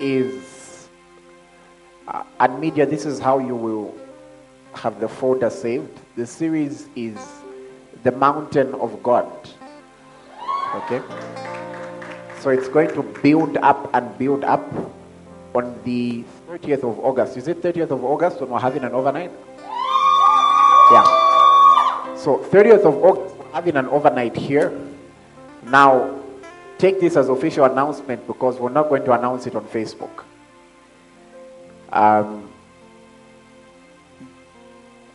is, uh, and media, this is how you will have the folder saved. The series is The Mountain of God. Okay? So it's going to build up and build up on the 30th of August. Is it 30th of August when we're having an overnight? Yeah. So 30th of August, having an overnight here. Now, take this as official announcement because we're not going to announce it on Facebook. Um,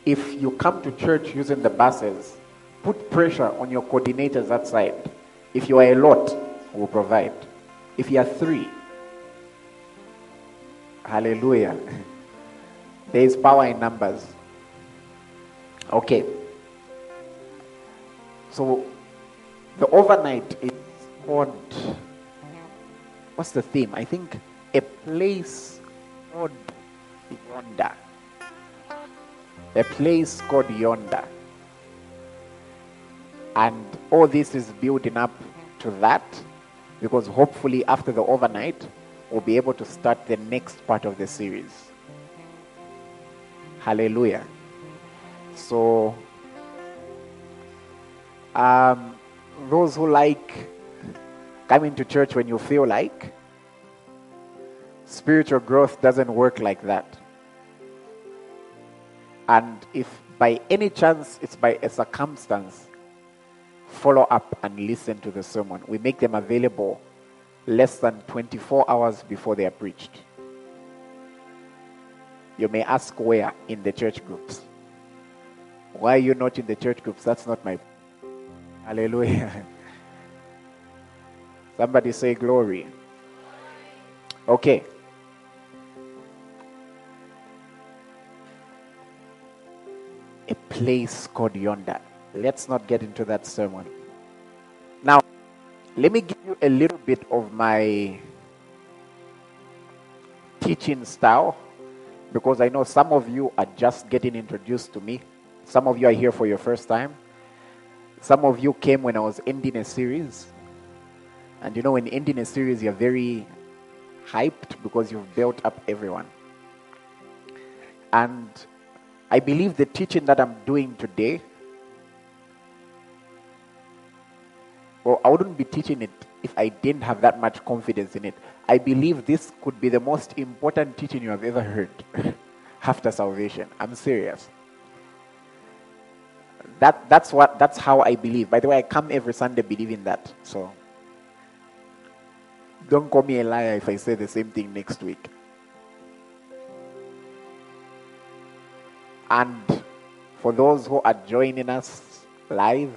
if you come to church using the buses, put pressure on your coordinators outside. If you are a lot, we'll provide. If you are three, hallelujah. There is power in numbers. Okay. So the overnight is called what's the theme? I think a place called yonder. A place called yonder. And all this is building up to that because hopefully after the overnight we'll be able to start the next part of the series. Hallelujah. So um, those who like coming to church when you feel like, spiritual growth doesn't work like that. And if by any chance it's by a circumstance, follow up and listen to the sermon. We make them available less than 24 hours before they are preached. You may ask where in the church groups. Why are you not in the church groups? That's not my. Hallelujah. Somebody say glory. Okay. A place called yonder. Let's not get into that sermon. Now, let me give you a little bit of my teaching style because I know some of you are just getting introduced to me. Some of you are here for your first time. Some of you came when I was ending a series. And you know, when ending a series, you're very hyped because you've built up everyone. And I believe the teaching that I'm doing today, well, I wouldn't be teaching it if I didn't have that much confidence in it. I believe this could be the most important teaching you have ever heard after salvation. I'm serious. That, that's, what, that's how I believe. By the way, I come every Sunday believing that. So don't call me a liar if I say the same thing next week. And for those who are joining us live,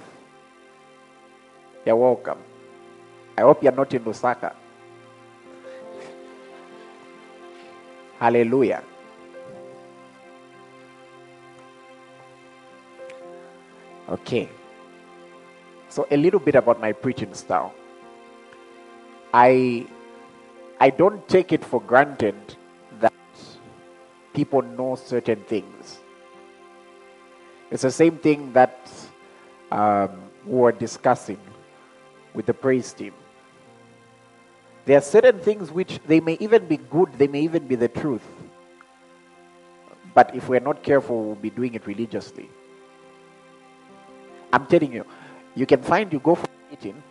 you're welcome. I hope you're not in Lusaka. Hallelujah. Okay. So, a little bit about my preaching style. I, I don't take it for granted that people know certain things. It's the same thing that um, we were discussing with the praise team. There are certain things which they may even be good, they may even be the truth. But if we're not careful, we'll be doing it religiously. I'm telling you, you can find you go for a meeting.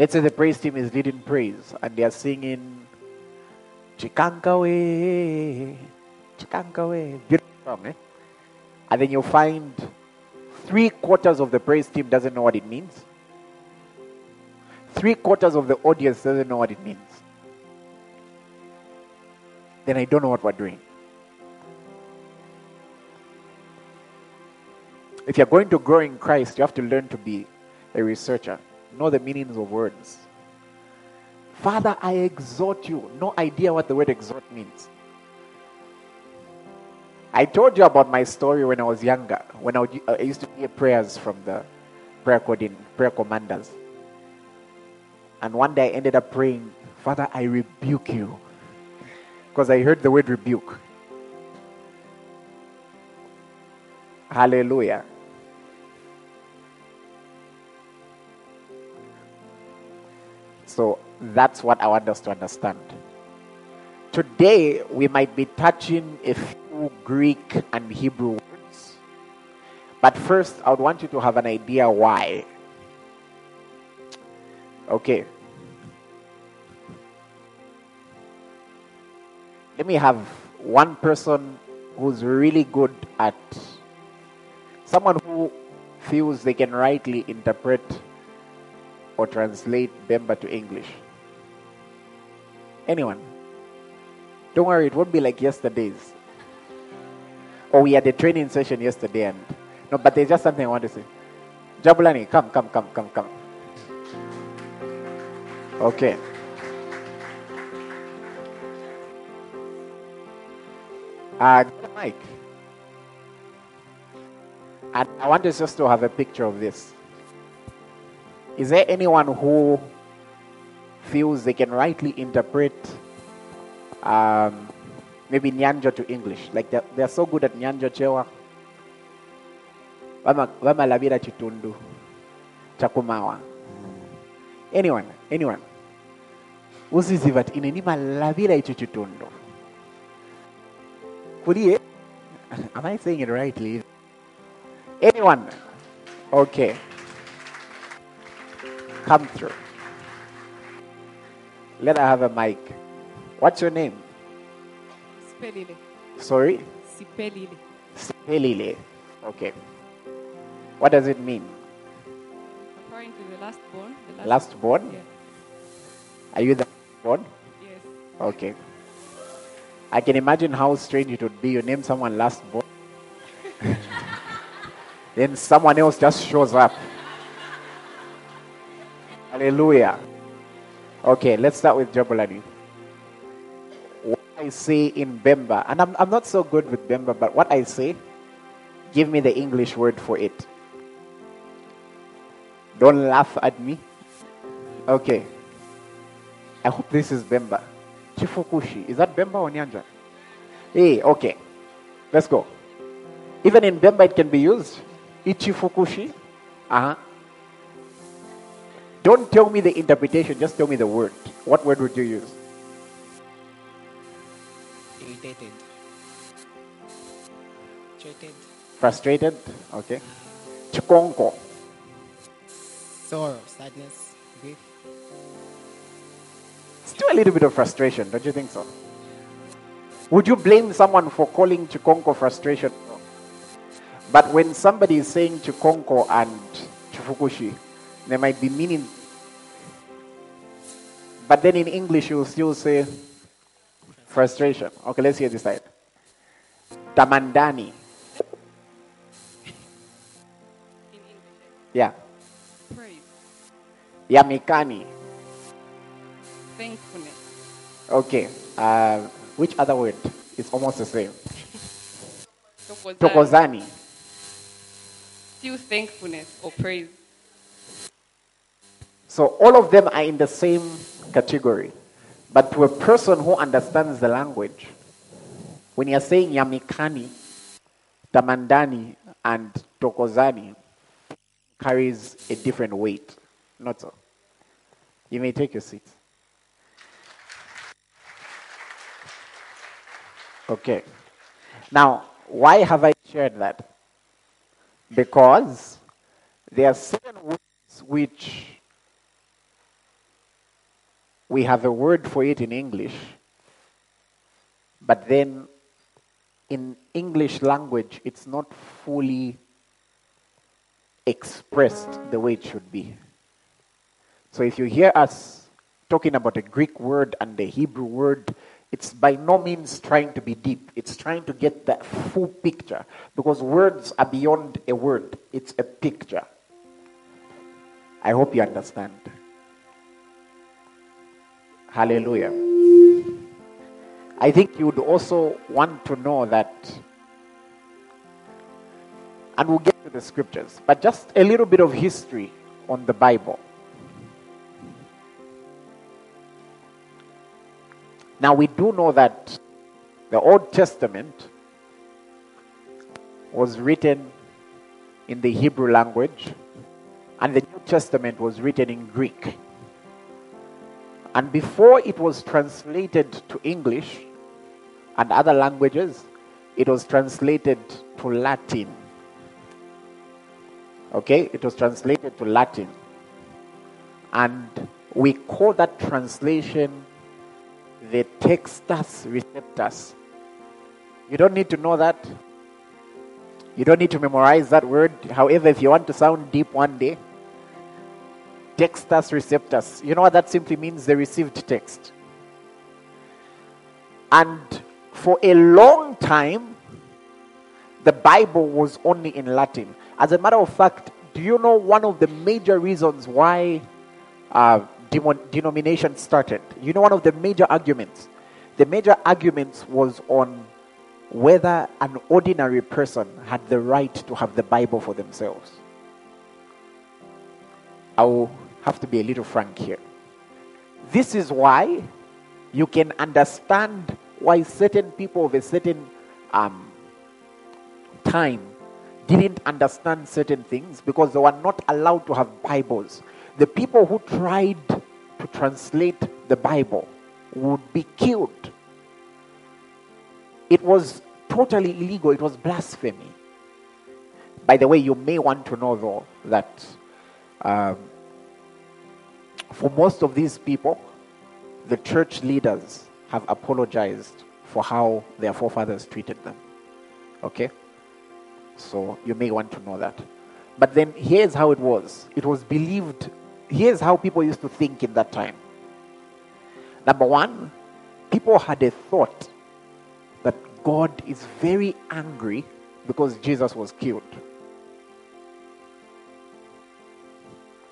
Let's say the praise team is leading praise and they are singing Chikankawe, Chikankawe. Beautiful song, eh? And then you'll find three quarters of the praise team doesn't know what it means. Three quarters of the audience doesn't know what it means. Then I don't know what we're doing. If you're going to grow in Christ, you have to learn to be a researcher, know the meanings of words. Father, I exhort you. No idea what the word exhort means. I told you about my story when I was younger, when I, would, uh, I used to hear prayers from the prayer, prayer commanders. And one day I ended up praying, Father, I rebuke you. Because I heard the word rebuke. Hallelujah. So That's what I want us to understand. Today, we might be touching a few Greek and Hebrew words. But first, I would want you to have an idea why. Okay. Let me have one person who's really good at someone who feels they can rightly interpret or translate Bemba to English. Anyone? Don't worry, it won't be like yesterday's. Or we had a training session yesterday and no, but there's just something I want to say. Jabulani, come, come, come, come, come. Okay. Uh, Mike. And I want us just to have a picture of this. Is there anyone who feels they can rightly interpret um, maybe Nyanja to English? Like they're, they're so good at Nyanja Chewa. Vama labira chitundu. Chakumawa. Anyone? Anyone? usiziva ti ine nimalavira icho chitundu kulie am i saying it rightly anyone okay come through let her have a mic what's your name Sipelile. sorry Sipelile. Sipelile. okay what does it mean Referring to the last born. The last born Yeah. are you the last born Yes. Okay. I can imagine how strange it would be. You name someone last born, then someone else just shows up. Hallelujah. Okay, let's start with Jabulani. What I say in Bemba, and I'm, I'm not so good with Bemba, but what I say, give me the English word for it. Don't laugh at me. Okay. I hope this is Bemba. Chifukushi. Is that Bemba or Nyanja? Hey, okay. Let's go. Even in Bemba, it can be used. Ichifukushi. Uh huh. Don't tell me the interpretation, just tell me the word. What word would you use? irritated, treated, Frustrated? Okay. Chikonko. sorrow, sadness, grief, Still a little bit of frustration, don't you think so? Would you blame someone for calling Chikonko frustration? No. But when somebody is saying Chikonko and Chifukushi, they might be meaning. But then in English, you'll still say frustration. Okay, let's hear this side. Tamandani. In Yeah. Praise. Yamikani. Thankfulness. Okay. Uh, which other word? It's almost the same. Tokozani. Tokozani. Still thankfulness or praise. So all of them are in the same category. But to a person who understands the language, when you're saying Yamikani, Tamandani, and Tokozani, carries a different weight. Not so. You may take your seat. Okay. Now, why have I shared that? Because there are certain words which we have a word for it in English, but then in English language, it's not fully expressed the way it should be. So if you hear us talking about a Greek word and the Hebrew word, it's by no means trying to be deep. It's trying to get that full picture because words are beyond a word, it's a picture. I hope you understand. Hallelujah. I think you would also want to know that, and we'll get to the scriptures, but just a little bit of history on the Bible. Now, we do know that the Old Testament was written in the Hebrew language, and the New Testament was written in Greek. And before it was translated to English and other languages, it was translated to Latin. Okay, it was translated to Latin. And we call that translation the Textus Receptus. You don't need to know that. You don't need to memorize that word. However, if you want to sound deep one day, Textus Receptus. You know what that simply means? The received text. And for a long time, the Bible was only in Latin. As a matter of fact, do you know one of the major reasons why uh, demon- denomination started? You know, one of the major arguments? The major arguments was on whether an ordinary person had the right to have the Bible for themselves. I will have to be a little frank here. This is why you can understand why certain people of a certain um, time didn't understand certain things because they were not allowed to have Bibles. The people who tried to translate the Bible would be killed. It was totally illegal, it was blasphemy. By the way, you may want to know though that um, for most of these people, the church leaders have apologized for how their forefathers treated them. Okay? So you may want to know that. But then here's how it was it was believed, here's how people used to think in that time. Number one, people had a thought that God is very angry because Jesus was killed.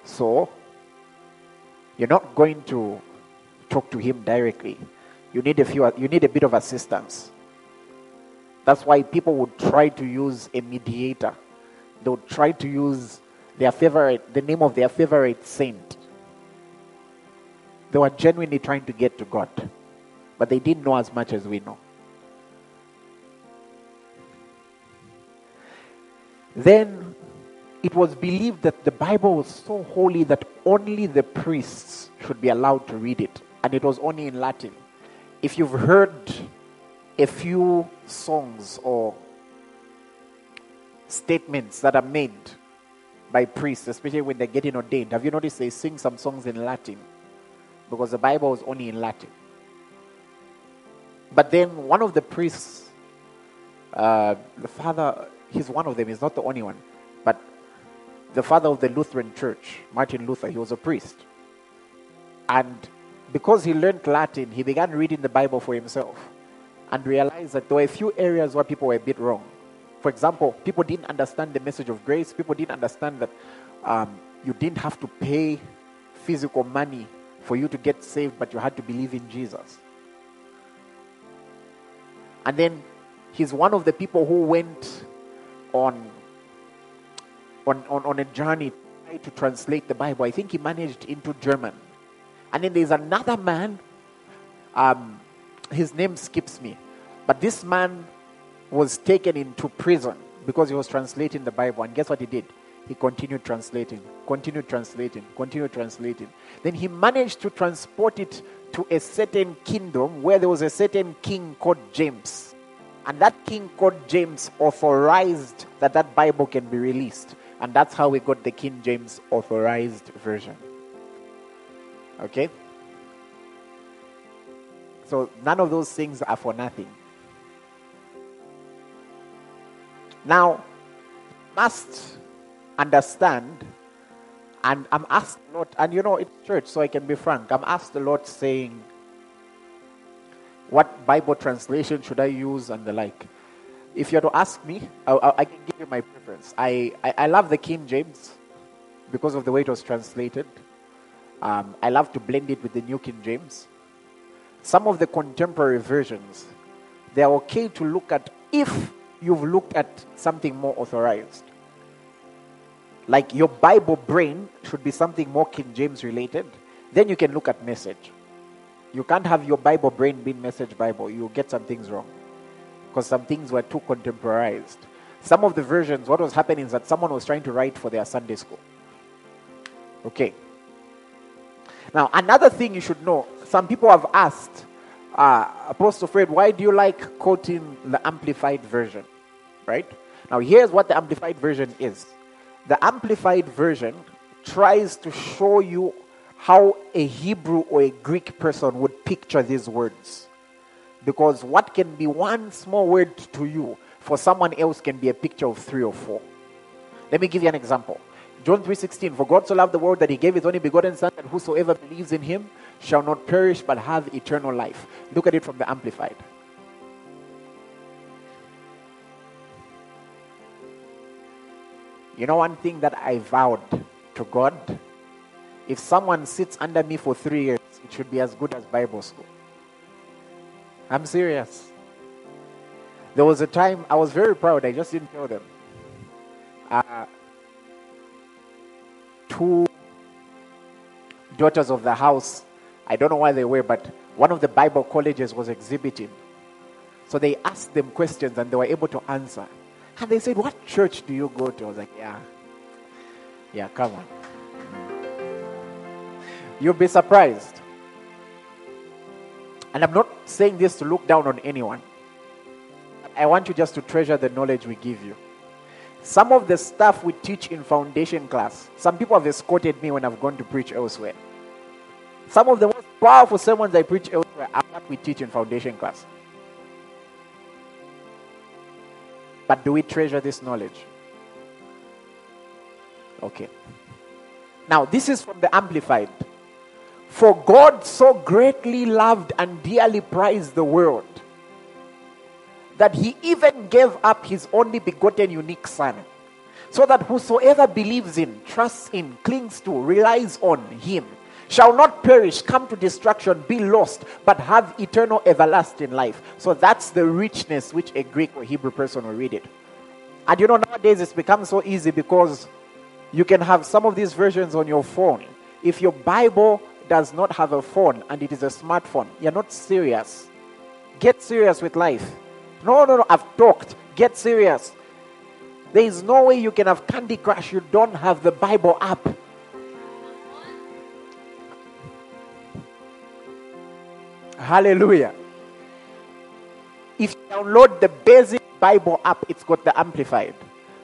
So, you're not going to talk to him directly. You need a few you need a bit of assistance. That's why people would try to use a mediator. They would try to use their favorite the name of their favorite saint. They were genuinely trying to get to God. But they didn't know as much as we know. Then it was believed that the Bible was so holy that only the priests should be allowed to read it, and it was only in Latin. If you've heard a few songs or statements that are made by priests, especially when they're getting ordained, have you noticed they sing some songs in Latin? Because the Bible is only in Latin. But then one of the priests, uh, the father, he's one of them, he's not the only one, but the father of the Lutheran Church, Martin Luther, he was a priest. And because he learned Latin, he began reading the Bible for himself and realized that there were a few areas where people were a bit wrong. For example, people didn't understand the message of grace. People didn't understand that um, you didn't have to pay physical money for you to get saved, but you had to believe in Jesus. And then he's one of the people who went on on, on, on a journey to translate the Bible. I think he managed into German. And then there's another man, um, his name skips me, but this man was taken into prison because he was translating the Bible. And guess what he did? He continued translating, continued translating, continued translating. Then he managed to transport it to a certain kingdom where there was a certain king called James. And that king called James authorized that that Bible can be released. And that's how we got the King James authorized version. Okay? So none of those things are for nothing. Now, must understand, and I'm asked a lot, and you know, it's church, so I can be frank. I'm asked a lot saying, what Bible translation should I use and the like. If you're to ask me, I, I, I can give you my preference. I, I, I, love the King James because of the way it was translated. Um, I love to blend it with the New King James. Some of the contemporary versions, they're okay to look at if you've looked at something more authorized. Like your Bible brain should be something more King James related. Then you can look at message. You can't have your Bible brain being message Bible. You'll get some things wrong. Because some things were too contemporized. Some of the versions, what was happening is that someone was trying to write for their Sunday school. Okay. Now, another thing you should know some people have asked, uh, Apostle Fred, why do you like quoting the Amplified Version? Right? Now, here's what the Amplified Version is the Amplified Version tries to show you how a Hebrew or a Greek person would picture these words. Because what can be one small word to you, for someone else can be a picture of three or four. Let me give you an example. John 3:16 For God so loved the world that he gave his only begotten son that whosoever believes in him shall not perish but have eternal life. Look at it from the amplified. You know one thing that I vowed to God? If someone sits under me for 3 years, it should be as good as Bible school. I'm serious. There was a time I was very proud, I just didn't tell them. Uh, two daughters of the house, I don't know why they were, but one of the Bible colleges was exhibiting. So they asked them questions and they were able to answer. And they said, What church do you go to? I was like, Yeah. Yeah, come on. You'll be surprised. And I'm not saying this to look down on anyone. I want you just to treasure the knowledge we give you. Some of the stuff we teach in foundation class, some people have escorted me when I've gone to preach elsewhere. Some of the most powerful sermons I preach elsewhere are what we teach in foundation class. But do we treasure this knowledge? Okay. Now, this is from the Amplified. For God so greatly loved and dearly prized the world that he even gave up his only begotten unique Son, so that whosoever believes in, trusts in, clings to, relies on him, shall not perish, come to destruction, be lost, but have eternal everlasting life. So that's the richness which a Greek or Hebrew person will read it. And you know, nowadays it's become so easy because you can have some of these versions on your phone. If your Bible does not have a phone and it is a smartphone, you're not serious. Get serious with life. No, no, no, I've talked. Get serious. There is no way you can have Candy Crush, you don't have the Bible app. Hallelujah. If you download the basic Bible app, it's got the Amplified.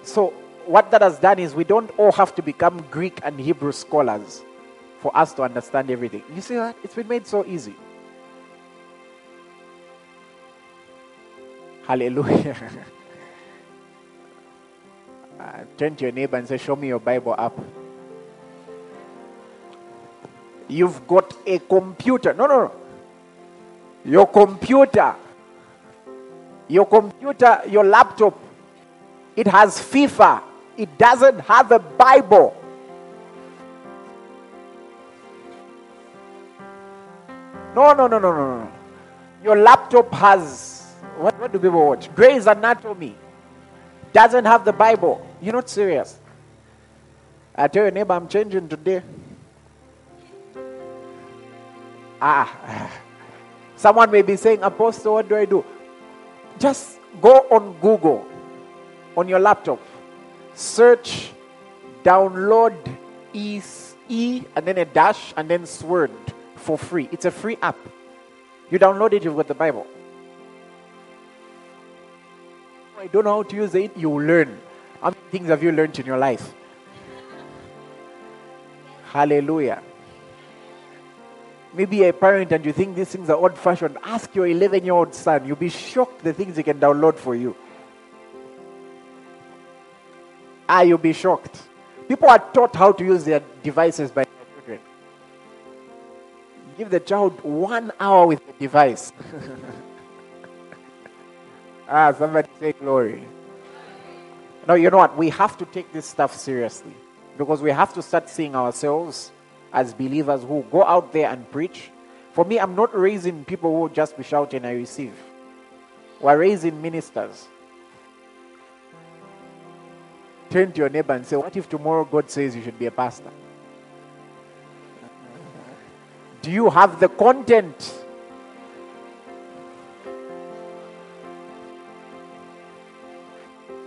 So, what that has done is we don't all have to become Greek and Hebrew scholars for us to understand everything. You see that? It's been made so easy. Hallelujah. Uh, turn to your neighbor and say, Show me your Bible app. You've got a computer. No, no, no. Your computer. Your computer, your laptop. It has FIFA. It doesn't have a Bible. No, no, no, no, no, no. Your laptop has what, what do people watch? Grey's Anatomy. Doesn't have the Bible. You're not serious. I tell your neighbor, I'm changing today. Ah. Someone may be saying, Apostle, what do I do? Just go on Google on your laptop. Search, download E, e and then a dash and then Sword for free. It's a free app. You download it, you've got the Bible. I don't know how to use it, you learn. How many things have you learned in your life? Hallelujah. Maybe a parent and you think these things are old fashioned. Ask your 11 year old son. You'll be shocked the things he can download for you. Ah, you'll be shocked. People are taught how to use their devices by. Give the child one hour with the device. ah, somebody say glory. No, you know what? We have to take this stuff seriously because we have to start seeing ourselves as believers who go out there and preach. For me, I'm not raising people who just be shouting, I receive. We're raising ministers. Turn to your neighbor and say, What if tomorrow God says you should be a pastor? Do you have the content?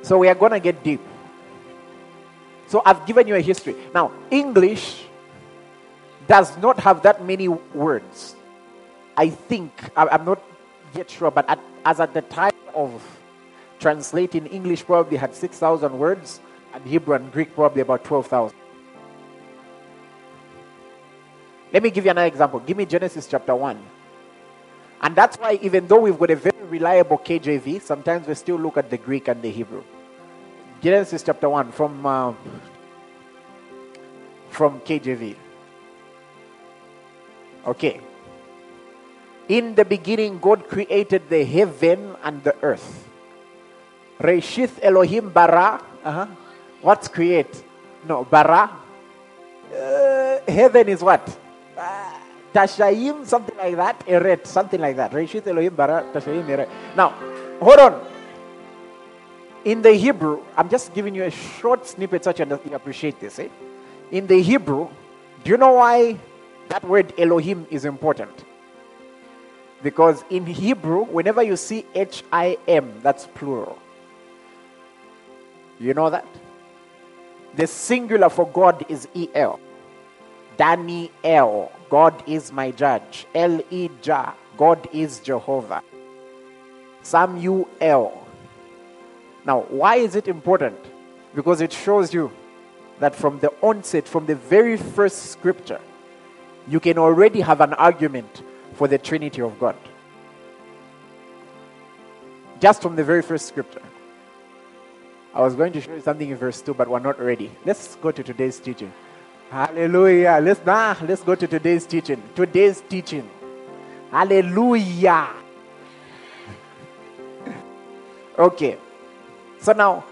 So we are going to get deep. So I've given you a history. Now, English does not have that many words. I think, I'm not yet sure, but at, as at the time of translating, English probably had 6,000 words, and Hebrew and Greek probably about 12,000. Let me give you another example. Give me Genesis chapter 1. And that's why, even though we've got a very reliable KJV, sometimes we still look at the Greek and the Hebrew. Genesis chapter 1 from, uh, from KJV. Okay. In the beginning, God created the heaven and the earth. Reshith Elohim bara. Uh-huh. What's create? No, bara. Uh, heaven is what? Tashayim, something like that. Eret, something like that. Reshith Elohim bara. Tashayim eret. Now, hold on. In the Hebrew, I'm just giving you a short snippet so that you appreciate this. Eh? In the Hebrew, do you know why that word Elohim is important? Because in Hebrew, whenever you see H I M, that's plural. You know that? The singular for God is El. Daniel, God is my judge. El Ija, God is Jehovah. Samuel. Now, why is it important? Because it shows you that from the onset, from the very first scripture, you can already have an argument for the Trinity of God. Just from the very first scripture. I was going to show you something in verse 2, but we're not ready. Let's go to today's teaching. Hallelujah. Let's nah, let's go to today's teaching. Today's teaching. Hallelujah. okay. So now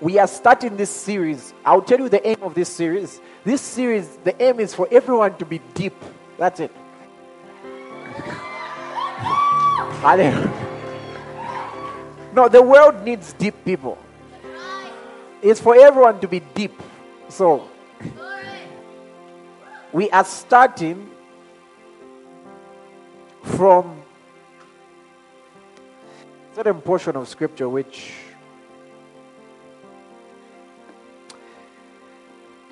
we are starting this series. I'll tell you the aim of this series. This series, the aim is for everyone to be deep. That's it. No, the world needs deep people. It's for everyone to be deep. So, we are starting from a certain portion of scripture which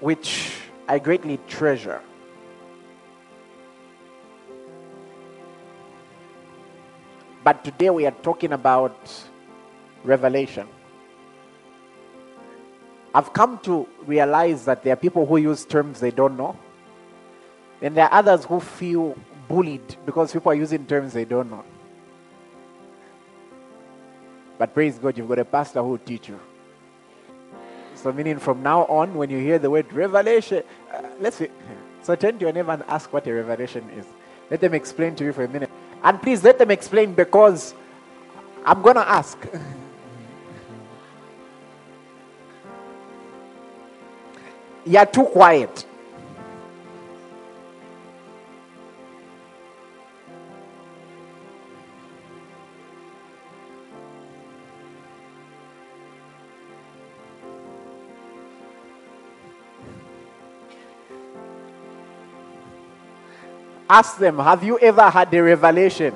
which I greatly treasure. But today we are talking about revelation. I've come to realize that there are people who use terms they don't know. And there are others who feel bullied because people are using terms they don't know. But praise God, you've got a pastor who will teach you. So, meaning from now on, when you hear the word revelation, uh, let's see. So, turn to your neighbor and ask what a revelation is. Let them explain to you for a minute. And please let them explain because I'm going to ask. You're too quiet. Ask them, have you ever had a revelation?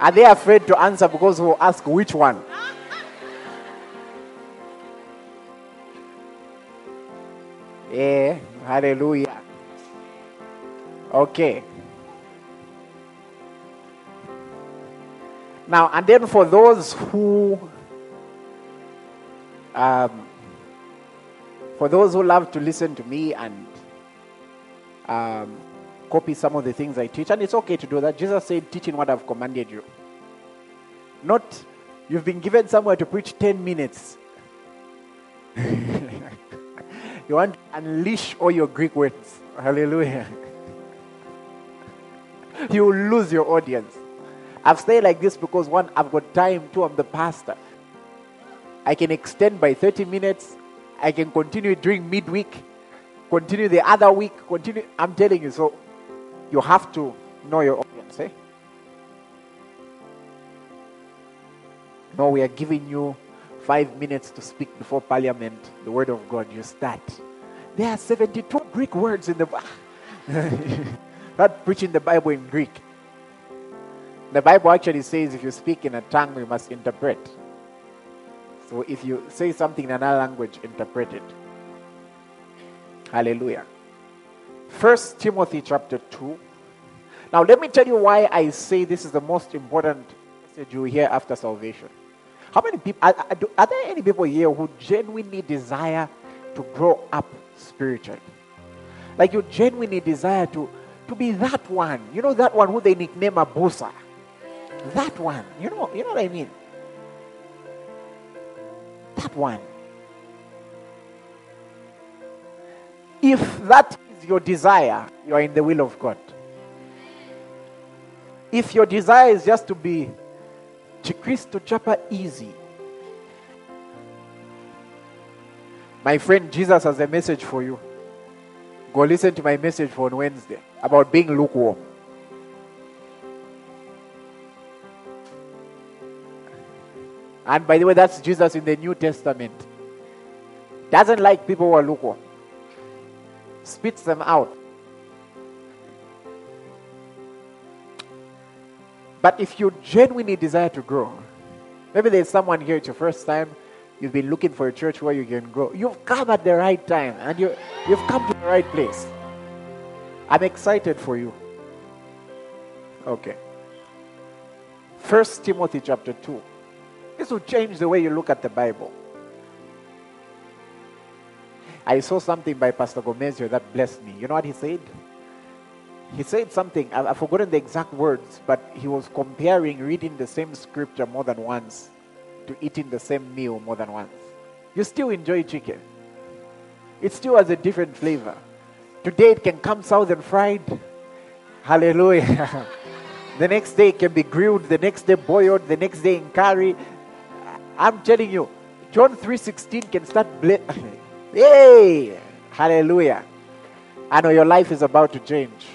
Are they afraid to answer because we'll ask which one? Yeah, hallelujah. Okay. Now, and then for those who, um, for those who love to listen to me and um, copy some of the things I teach, and it's okay to do that. Jesus said, teaching what I've commanded you. Not, you've been given somewhere to preach 10 minutes. you want to unleash all your Greek words. Hallelujah. you lose your audience. I've stayed like this because one, I've got time, two, I'm the pastor. I can extend by 30 minutes. I can continue during midweek, continue the other week, continue. I'm telling you, so you have to know your audience, eh? No, we are giving you five minutes to speak before Parliament, the Word of God. You start. There are 72 Greek words in the Bible. Not preaching the Bible in Greek. The Bible actually says if you speak in a tongue, you must interpret. So if you say something in another language, interpret it. Hallelujah. First Timothy chapter 2. Now, let me tell you why I say this is the most important message you hear after salvation. How many people are, are, there any people here who genuinely desire to grow up spiritually? Like you genuinely desire to, to be that one. You know that one who they nickname Abusa. That one. You know, you know what I mean? That one. If that is your desire, you are in the will of God. If your desire is just to be Chikristo Chapa easy, my friend, Jesus has a message for you. Go listen to my message for on Wednesday about being lukewarm. And by the way, that's Jesus in the New Testament. Doesn't like people who are lukewarm. Spits them out. But if you genuinely desire to grow, maybe there's someone here, it's your first time, you've been looking for a church where you can grow. You've come at the right time and you, you've come to the right place. I'm excited for you. Okay. First Timothy chapter 2. This will change the way you look at the Bible. I saw something by Pastor Gomezio that blessed me. You know what he said? He said something, I've forgotten the exact words, but he was comparing reading the same scripture more than once to eating the same meal more than once. You still enjoy chicken, it still has a different flavor. Today it can come southern fried. Hallelujah. the next day it can be grilled, the next day boiled, the next day in curry. I'm telling you, John 3:16 can start ble- Hey! Hallelujah. I know your life is about to change.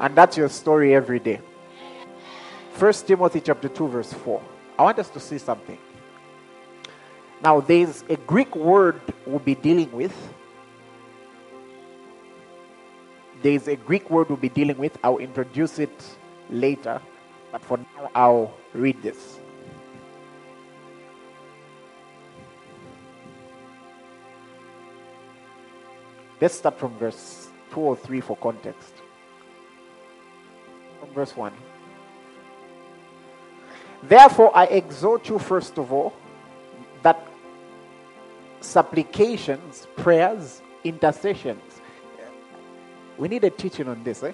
And that's your story every day. First Timothy chapter 2 verse 4. I want us to see something. Now there's a Greek word we'll be dealing with. There's a Greek word we'll be dealing with. I'll introduce it later. But for now I'll read this. Let's start from verse 2 or 3 for context. From verse 1. Therefore, I exhort you, first of all, that supplications, prayers, intercessions. We need a teaching on this, eh?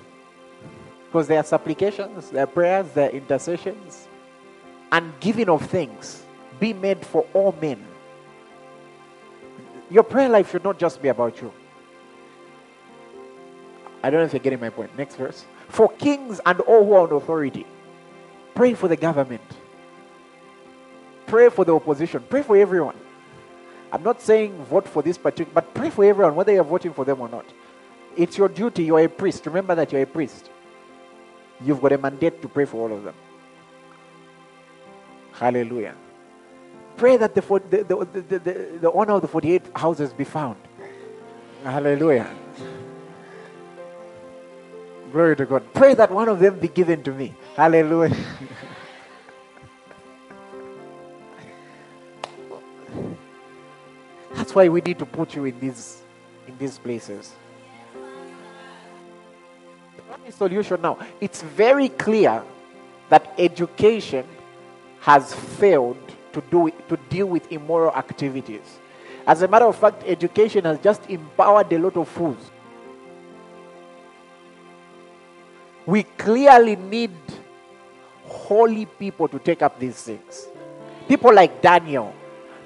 Because there are supplications, there are prayers, there are intercessions, and giving of things be made for all men. Your prayer life should not just be about you. I don't know if you're getting my point. Next verse. For kings and all who are on authority, pray for the government, pray for the opposition, pray for everyone. I'm not saying vote for this particular, but pray for everyone, whether you're voting for them or not. It's your duty. You're a priest. Remember that you're a priest. You've got a mandate to pray for all of them. Hallelujah. Pray that the, the, the, the, the honor of the 48 houses be found. Hallelujah. Glory to God. Pray that one of them be given to me. Hallelujah. That's why we need to put you in these in these places. The solution now. It's very clear that education has failed to do it, to deal with immoral activities. As a matter of fact, education has just empowered a lot of fools. We clearly need holy people to take up these things. People like Daniel,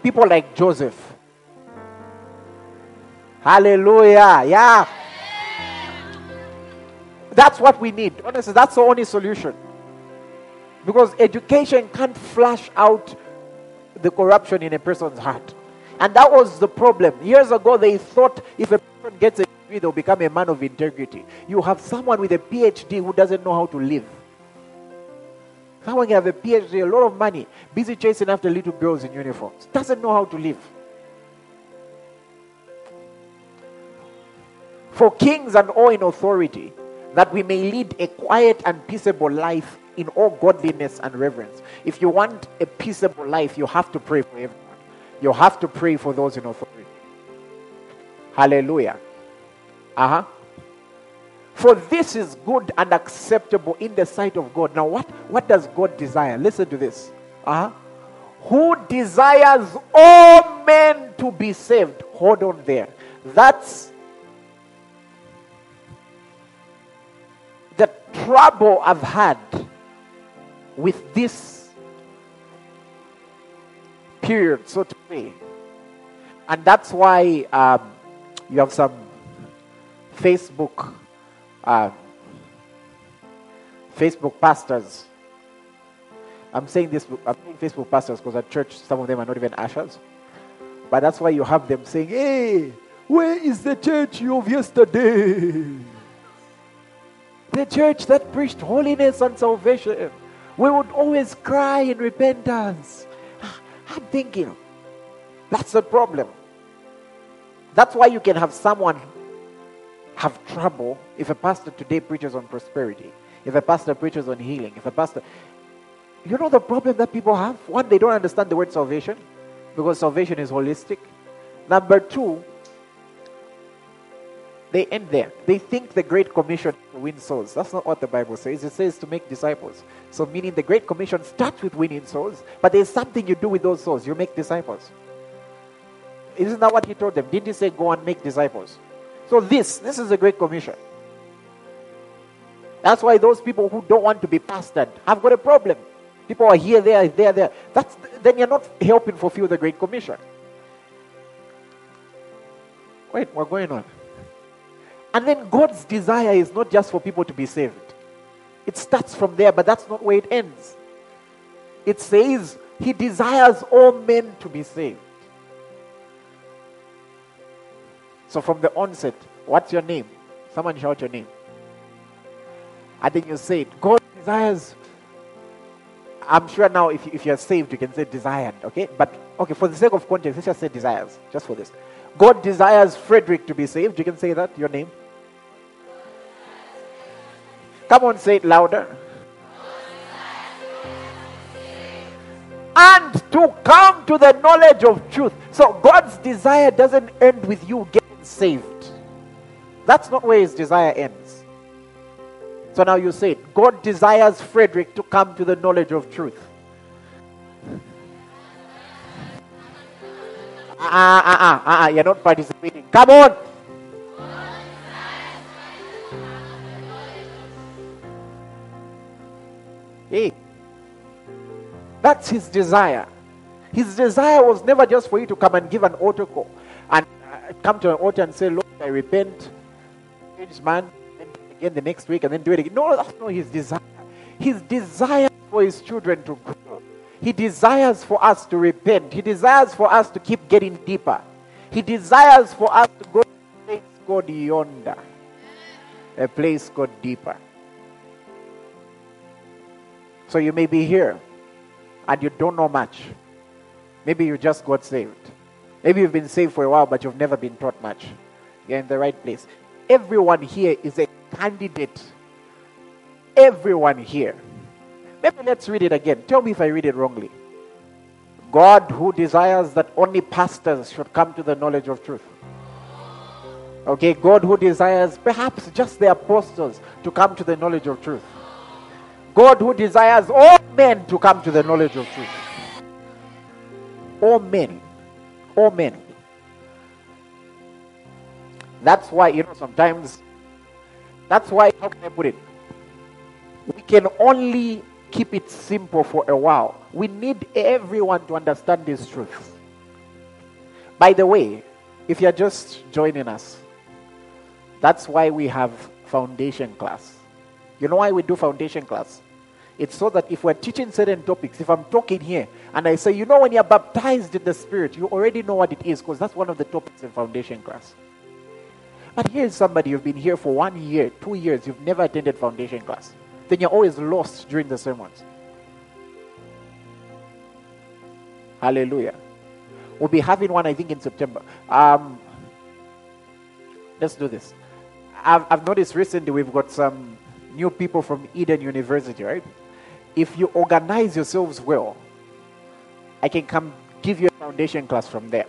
people like Joseph. Hallelujah. Yeah. That's what we need. Honestly, that's the only solution. Because education can't flush out the corruption in a person's heart. And that was the problem. Years ago, they thought if a person gets degree, they'll become a man of integrity. You have someone with a PhD who doesn't know how to live. Someone can have a PhD, a lot of money, busy chasing after little girls in uniforms, doesn't know how to live. For kings and all in authority, that we may lead a quiet and peaceable life in all godliness and reverence. If you want a peaceable life, you have to pray for everyone. You have to pray for those in authority. Hallelujah. Uh huh. For this is good and acceptable in the sight of God. Now, what, what does God desire? Listen to this. Uh huh. Who desires all men to be saved? Hold on there. That's the trouble I've had with this period, so to say. And that's why um, you have some Facebook uh, Facebook pastors. I'm saying this. I'm saying Facebook pastors because at church some of them are not even ushers. But that's why you have them saying, "Hey, where is the church of yesterday? The church that preached holiness and salvation. We would always cry in repentance." I'm thinking, that's the problem. That's why you can have someone have trouble if a pastor today preaches on prosperity, if a pastor preaches on healing, if a pastor. You know the problem that people have? One, they don't understand the word salvation because salvation is holistic. Number two, they end there. They think the Great Commission to win souls. That's not what the Bible says. It says to make disciples. So, meaning the Great Commission starts with winning souls, but there's something you do with those souls. You make disciples. Isn't that what he told them? Didn't he say, go and make disciples? So, this, this is the Great Commission. That's why those people who don't want to be pastored have got a problem. People are here, there, there, there. That's, then you're not helping fulfill the Great Commission. Wait, what's going on? And then God's desire is not just for people to be saved. It starts from there, but that's not where it ends. It says He desires all men to be saved. So from the onset, what's your name? Someone shout your name. I think you said. God desires. I'm sure now if, if you're saved, you can say desired, okay? But, okay, for the sake of context, let's just say desires, just for this. God desires Frederick to be saved. You can say that, your name. Come on, say it louder. And to come to the knowledge of truth. So God's desire doesn't end with you getting saved. That's not where his desire ends. So now you say it. God desires Frederick to come to the knowledge of truth. Ah, ah, ah, ah, ah, you're not participating. Come on. Hey, that's his desire. His desire was never just for you to come and give an altar call and uh, come to an altar and say, Lord, I repent, change man, then again the next week and then do it again. No, that's not his desire. His desire for his children to grow. He desires for us to repent. He desires for us to keep getting deeper. He desires for us to go to a place called yonder, a place called deeper. So you may be here and you don't know much. Maybe you just got saved. Maybe you've been saved for a while, but you've never been taught much. You're in the right place. Everyone here is a candidate. Everyone here. Maybe let's read it again. Tell me if I read it wrongly. God who desires that only pastors should come to the knowledge of truth. Okay, God who desires perhaps just the apostles to come to the knowledge of truth. God who desires all men to come to the knowledge of truth. All men. All men. That's why, you know, sometimes, that's why, how can I put it? We can only keep it simple for a while. We need everyone to understand this truth. By the way, if you're just joining us, that's why we have foundation class. You know why we do foundation class? It's so that if we're teaching certain topics, if I'm talking here and I say, you know, when you're baptized in the Spirit, you already know what it is because that's one of the topics in foundation class. But here's somebody you've been here for one year, two years, you've never attended foundation class. Then you're always lost during the sermons. Hallelujah. We'll be having one, I think, in September. Um, let's do this. I've, I've noticed recently we've got some new people from Eden University, right? If you organize yourselves well, I can come give you a foundation class from there.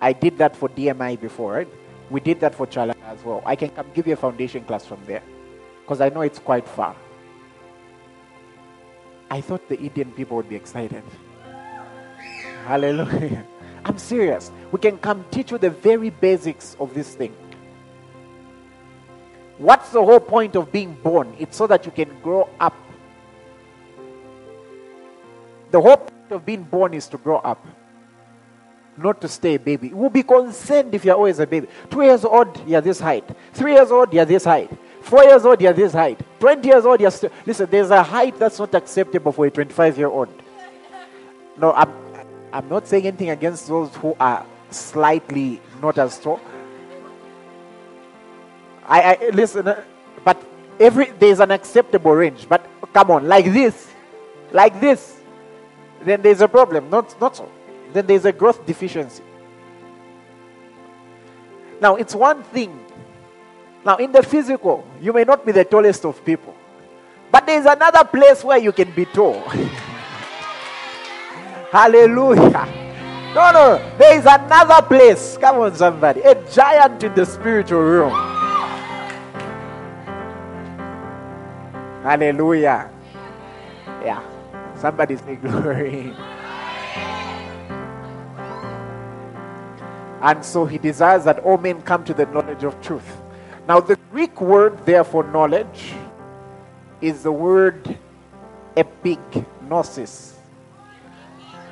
I did that for DMI before, right? We did that for Chala as well. I can come give you a foundation class from there because I know it's quite far. I thought the Indian people would be excited. Hallelujah. I'm serious. We can come teach you the very basics of this thing. What's the whole point of being born? It's so that you can grow up. The whole point of being born is to grow up, not to stay a baby. You will be concerned if you're always a baby. Two years old, you're this height. Three years old, you're this height. Four years old, you're this height. 20 years old, you're still. Listen, there's a height that's not acceptable for a 25 year old. No, I'm, I'm not saying anything against those who are slightly not as tall. I, I listen, uh, but every there's an acceptable range. But come on, like this, like this, then there's a problem. Not not so. Then there's a growth deficiency. Now it's one thing. Now in the physical, you may not be the tallest of people, but there's another place where you can be tall. Hallelujah. No, no, there is another place. Come on, somebody. A giant in the spiritual realm. Hallelujah. Yeah. Somebody say glory. And so he desires that all men come to the knowledge of truth. Now, the Greek word there for knowledge is the word epignosis.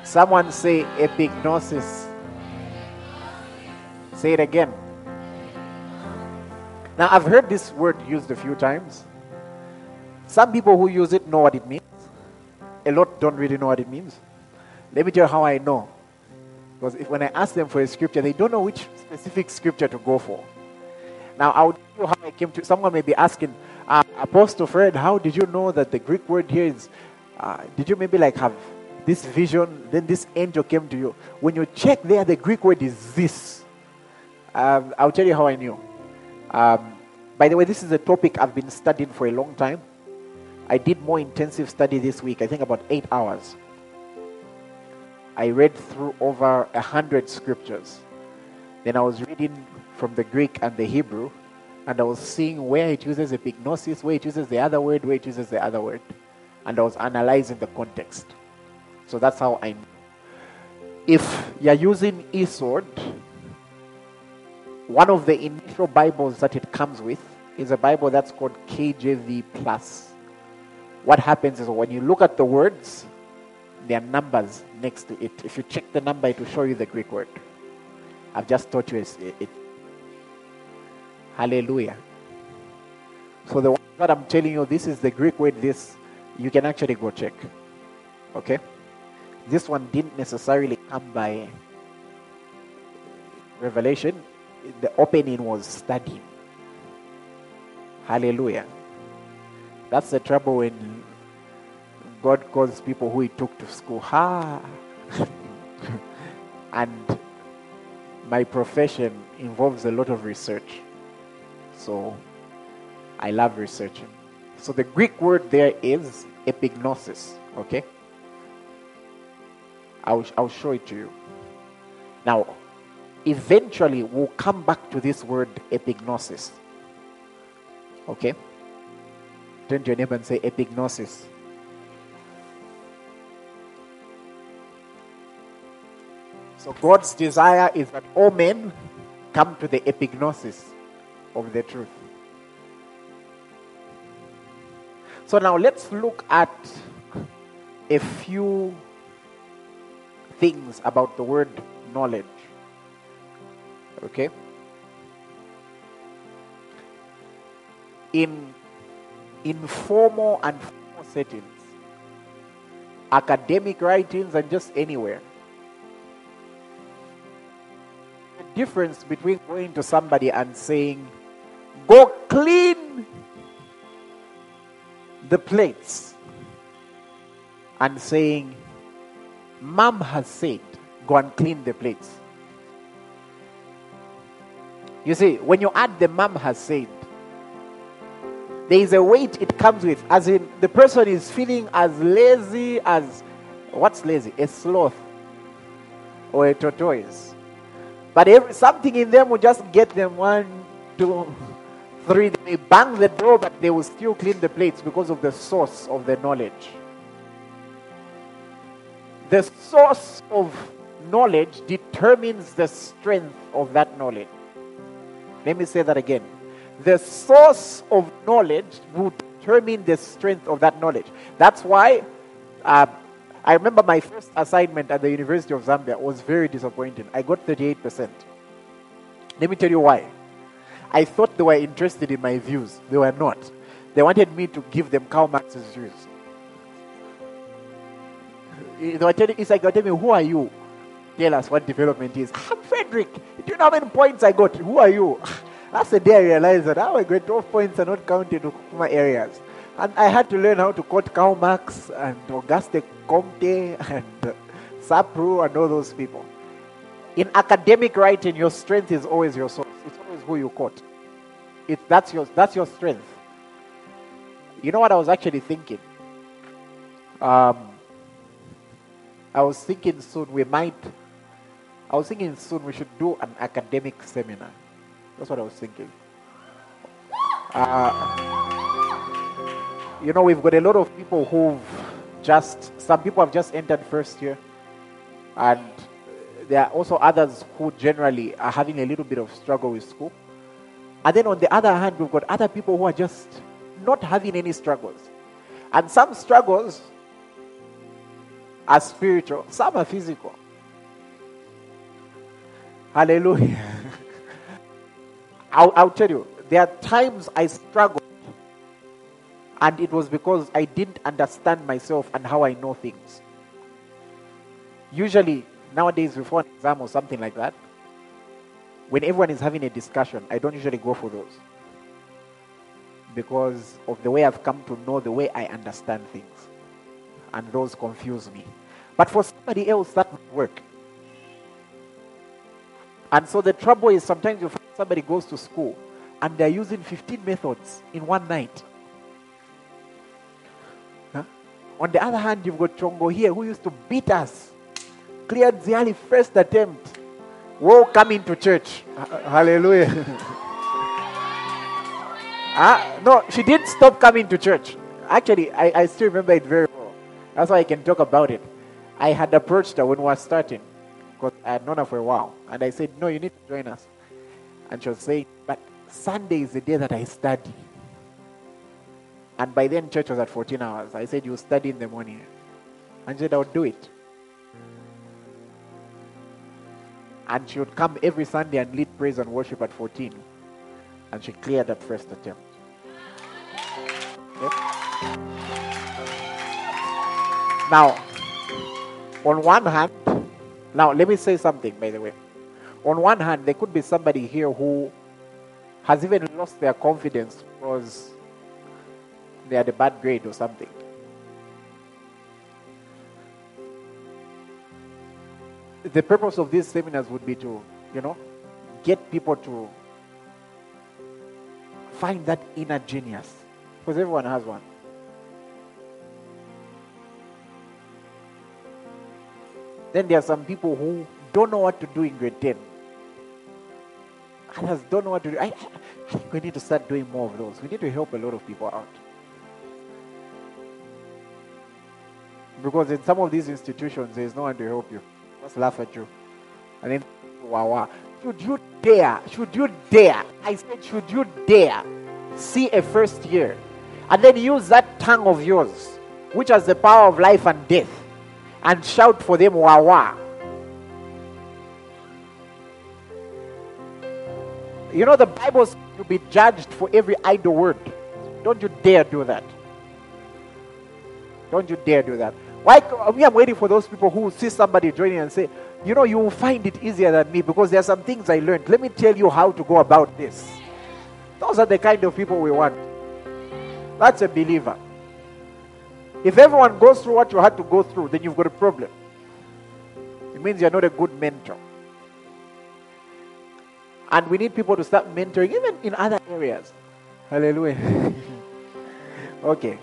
Someone say epignosis. Say it again. Now, I've heard this word used a few times. Some people who use it know what it means. A lot don't really know what it means. Let me tell you how I know. Because if, when I ask them for a scripture, they don't know which specific scripture to go for. Now, I'll tell you how I came to. Someone may be asking, uh, Apostle Fred, how did you know that the Greek word here is? Uh, did you maybe like have this vision? Then this angel came to you. When you check there, the Greek word is this. Um, I'll tell you how I knew. Um, by the way, this is a topic I've been studying for a long time. I did more intensive study this week, I think about eight hours. I read through over a hundred scriptures. Then I was reading from the Greek and the Hebrew, and I was seeing where it uses epignosis, where it uses the other word, where it uses the other word. And I was analyzing the context. So that's how I know. If you're using eSword, one of the initial Bibles that it comes with is a Bible that's called KJV Plus. What happens is when you look at the words, there are numbers next to it. If you check the number, it will show you the Greek word. I've just taught you it. it. Hallelujah. So the that I'm telling you, this is the Greek word. This you can actually go check. Okay. This one didn't necessarily come by revelation. The opening was studying. Hallelujah. That's the trouble when God calls people who he took to school. Ha! and my profession involves a lot of research. So I love researching. So the Greek word there is epignosis. Okay? I'll, I'll show it to you. Now, eventually we'll come back to this word epignosis. Okay? Turn to your neighbor and say epignosis. So God's desire is that all men come to the epignosis of the truth. So now let's look at a few things about the word knowledge. Okay? In informal and formal settings, academic writings, and just anywhere. The difference between going to somebody and saying, Go clean the plates, and saying, Mom has said, Go and clean the plates. You see, when you add the mom has said, there is a weight it comes with, as in the person is feeling as lazy as what's lazy? A sloth or a tortoise. But every, something in them will just get them one, two, three. They bang the door, but they will still clean the plates because of the source of the knowledge. The source of knowledge determines the strength of that knowledge. Let me say that again. The source of knowledge will determine the strength of that knowledge. That's why uh, I remember my first assignment at the University of Zambia was very disappointing. I got 38%. Let me tell you why. I thought they were interested in my views. They were not. They wanted me to give them Karl Marx's views. They were telling, it's like they were telling me, who are you? Tell us what development is. I'm Frederick. Do you know how many points I got? Who are you? That's the day I realized that I got 12 points are not counted to my areas. And I had to learn how to quote Karl Marx and Auguste Comte and Sapru and all those people. In academic writing, your strength is always your source. It's always who you quote. It, that's, your, that's your strength. You know what I was actually thinking? Um, I was thinking soon we might. I was thinking soon we should do an academic seminar. That's what I was thinking. Uh, you know, we've got a lot of people who've just, some people have just entered first year, and there are also others who generally are having a little bit of struggle with school. And then on the other hand, we've got other people who are just not having any struggles. And some struggles are spiritual, some are physical. Hallelujah. I'll, I'll tell you, there are times I struggled, and it was because I didn't understand myself and how I know things. Usually, nowadays, before an exam or something like that, when everyone is having a discussion, I don't usually go for those because of the way I've come to know the way I understand things. And those confuse me. But for somebody else, that would work. And so the trouble is sometimes you find somebody goes to school and they're using 15 methods in one night. Huh? On the other hand, you've got Chongo here who used to beat us, cleared the early first attempt. Whoa, coming to church. Hallelujah. Ah, no, she didn't stop coming to church. Actually, I, I still remember it very well. That's why I can talk about it. I had approached her when we were starting because I had known her for a while. And I said, No, you need to join us. And she was saying, But Sunday is the day that I study. And by then, church was at 14 hours. I said, You study in the morning. And she said, I'll do it. And she would come every Sunday and lead praise and worship at 14. And she cleared that first attempt. Yep. Now, on one hand, now let me say something by the way. On one hand, there could be somebody here who has even lost their confidence because they had a bad grade or something. The purpose of these seminars would be to, you know, get people to find that inner genius because everyone has one. Then there are some people who don't know what to do in grade 10. Others don't know what to do. I, I think we need to start doing more of those. We need to help a lot of people out. Because in some of these institutions, there's no one to help you. Just laugh at you. And then, wow, wow. Should you dare, should you dare, I said, should you dare see a first year and then use that tongue of yours, which has the power of life and death, and shout for them, wah. You know, the Bible says you'll be judged for every idle word. Don't you dare do that. Don't you dare do that. Why? Me, I'm waiting for those people who see somebody joining and say, you know, you will find it easier than me because there are some things I learned. Let me tell you how to go about this. Those are the kind of people we want. That's a believer. If everyone goes through what you had to go through, then you've got a problem. It means you're not a good mentor. And we need people to start mentoring, even in other areas. Hallelujah. okay.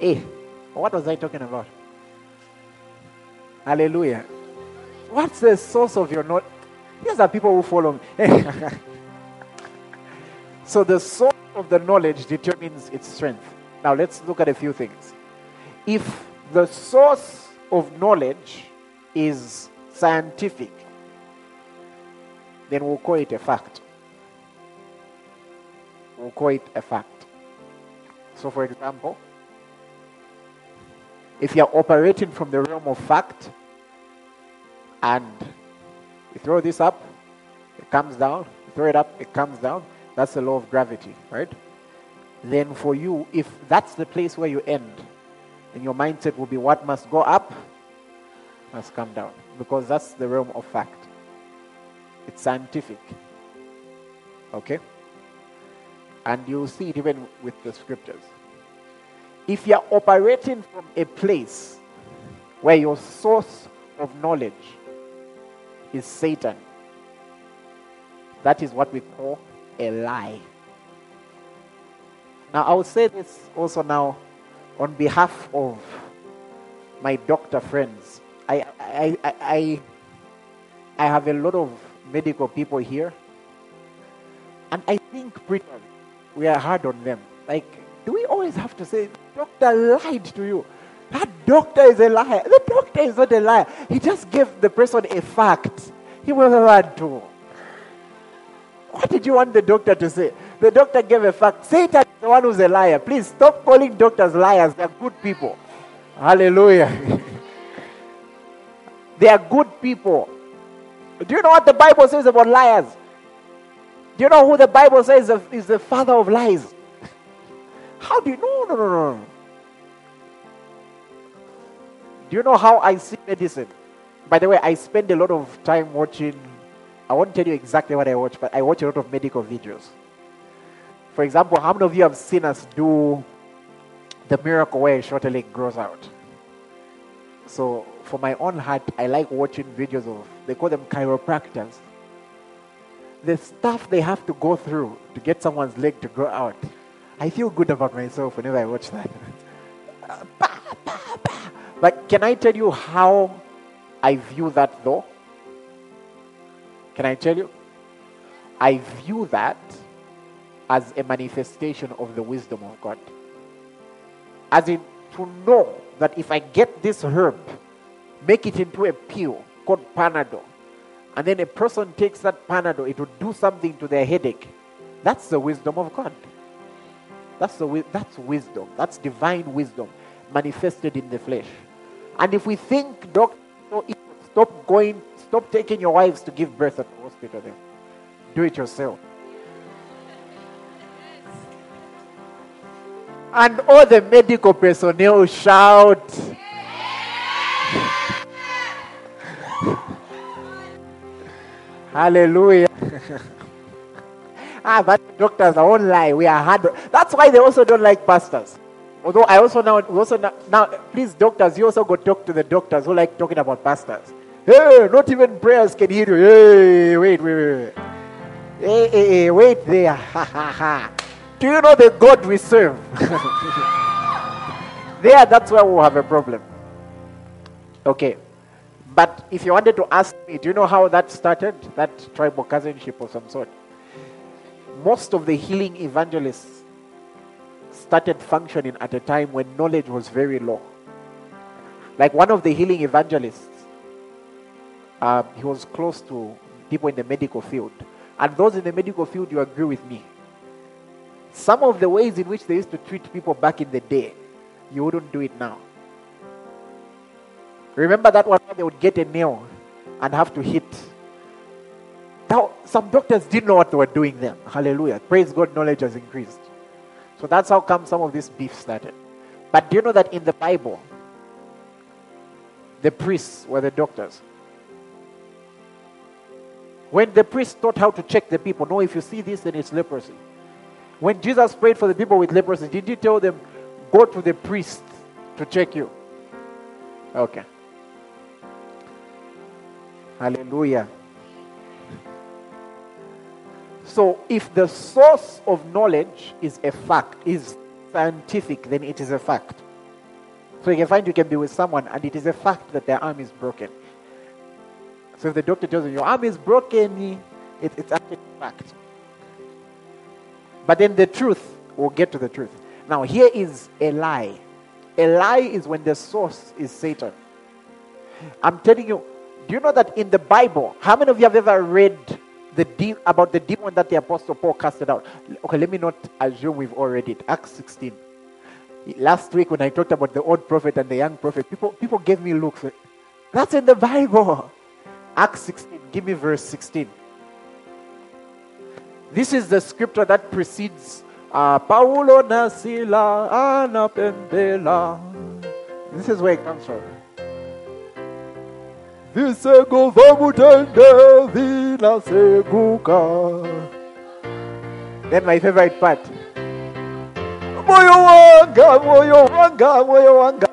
Hey, what was I talking about? Hallelujah. What's the source of your knowledge? These are people who follow me. so the source of the knowledge determines its strength. Now let's look at a few things. If the source of knowledge is scientific, then we'll call it a fact. We'll call it a fact. So, for example, if you're operating from the realm of fact and you throw this up, it comes down, you throw it up, it comes down, that's the law of gravity, right? Then, for you, if that's the place where you end, then your mindset will be what must go up must come down because that's the realm of fact. It's scientific. Okay? And you'll see it even with the scriptures. If you're operating from a place where your source of knowledge is Satan, that is what we call a lie. Now, I will say this also now on behalf of my doctor friends. I, I, I, I, I have a lot of medical people here, and I think brethren, we are hard on them. Like, do we always have to say, doctor lied to you? That doctor is a liar. The doctor is not a liar. He just gave the person a fact. He was lied to. What did you want the doctor to say? The doctor gave a fact. Satan is the one who's a liar. Please stop calling doctors liars. They're good people. Hallelujah. they are good people. Do you know what the Bible says about liars? Do you know who the Bible says is the father of lies? How do you know? No, no, no, no. Do you know how I see medicine? By the way, I spend a lot of time watching. I won't tell you exactly what I watch, but I watch a lot of medical videos. For example, how many of you have seen us do the miracle where a short leg grows out? So, for my own heart, I like watching videos of, they call them chiropractors. The stuff they have to go through to get someone's leg to grow out. I feel good about myself whenever I watch that. but can I tell you how I view that though? Can I tell you? I view that as a manifestation of the wisdom of God. As in, to know that if I get this herb, make it into a pill called Panadol, and then a person takes that Panadol, it will do something to their headache. That's the wisdom of God. That's, the, that's wisdom. That's divine wisdom manifested in the flesh. And if we think, doctor, stop going, stop taking your wives to give birth at the hospital then. Do it yourself. And all the medical personnel shout. Hallelujah. ah, but doctors, I won't lie. We are hard. That's why they also don't like pastors. Although I also now, also now, now, please, doctors, you also go talk to the doctors who like talking about pastors. Hey, not even prayers can heal you. Hey, wait, wait, wait. Hey, hey, hey, wait there. Ha, ha, ha. Do you know the God we serve? there, that's where we'll have a problem. Okay. But if you wanted to ask me, do you know how that started? That tribal cousinship of some sort. Most of the healing evangelists started functioning at a time when knowledge was very low. Like one of the healing evangelists, um, he was close to people in the medical field. And those in the medical field, you agree with me. Some of the ways in which they used to treat people back in the day, you wouldn't do it now. Remember that one they would get a nail and have to hit. Now, some doctors didn't know what they were doing then. Hallelujah. Praise God, knowledge has increased. So that's how come some of this beef started. But do you know that in the Bible, the priests were the doctors? When the priest taught how to check the people, no, if you see this, then it's leprosy. When Jesus prayed for the people with leprosy, did he tell them, go to the priest to check you? Okay. Hallelujah. So, if the source of knowledge is a fact, is scientific, then it is a fact. So, you can find you can be with someone and it is a fact that their arm is broken. So if the doctor tells you your arm is broken, it, it's actually a fact. But then the truth, we'll get to the truth. Now, here is a lie. A lie is when the source is Satan. I'm telling you, do you know that in the Bible, how many of you have ever read the de- about the demon that the Apostle Paul casted out? Okay, let me not assume we've all read it. Acts 16. Last week when I talked about the old prophet and the young prophet, people, people gave me looks. That's in the Bible. Acts 16. Give me verse 16. This is the scripture that precedes uh, Paulo Nasila anapendela. This is where it comes from. Visego vamutende vina seguka. Then my favorite part. Moyo wanga, moyo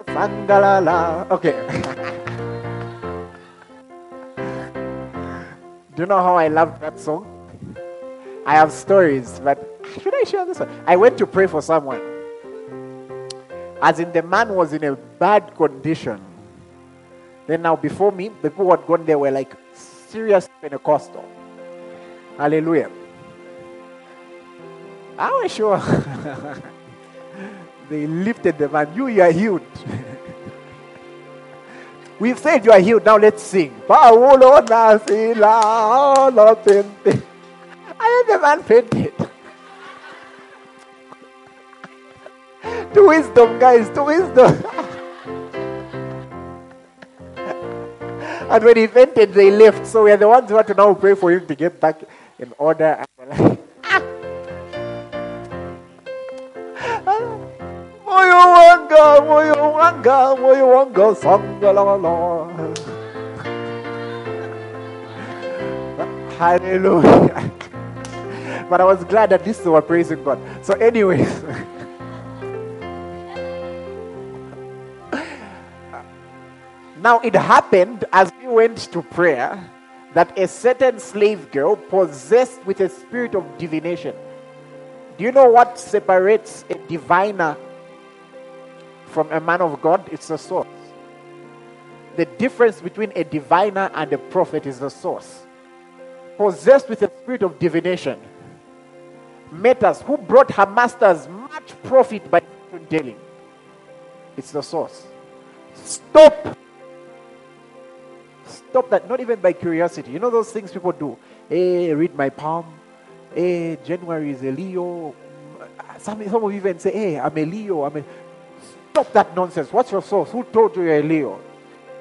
sangalala. Okay. Do you know how I love that song? I have stories, but should I share this one? I went to pray for someone. As in, the man was in a bad condition. Then, now before me, the people who had gone there were like serious Pentecostal. Hallelujah. I was sure. they lifted the man. You, you are healed. We've said you are healed. Now let's sing. And then the man fainted. to wisdom, guys, to wisdom. and when he fainted, they left. So we are the ones who had to now pray for him to get back in order. Moyo wanga, moyo wanga, moyo wanga, sangalala. Hallelujah. But I was glad that this were praising God. So, anyways. now it happened as we went to prayer that a certain slave girl possessed with a spirit of divination. Do you know what separates a diviner from a man of God? It's the source. The difference between a diviner and a prophet is the source. Possessed with a spirit of divination us, who brought her masters much profit by telling. It's the source. Stop. Stop that. Not even by curiosity. You know those things people do. Hey, read my palm. Hey, January is a Leo. Some, some of you even say, hey, I'm a Leo. I'm a... Stop that nonsense. What's your source? Who told you you're a Leo?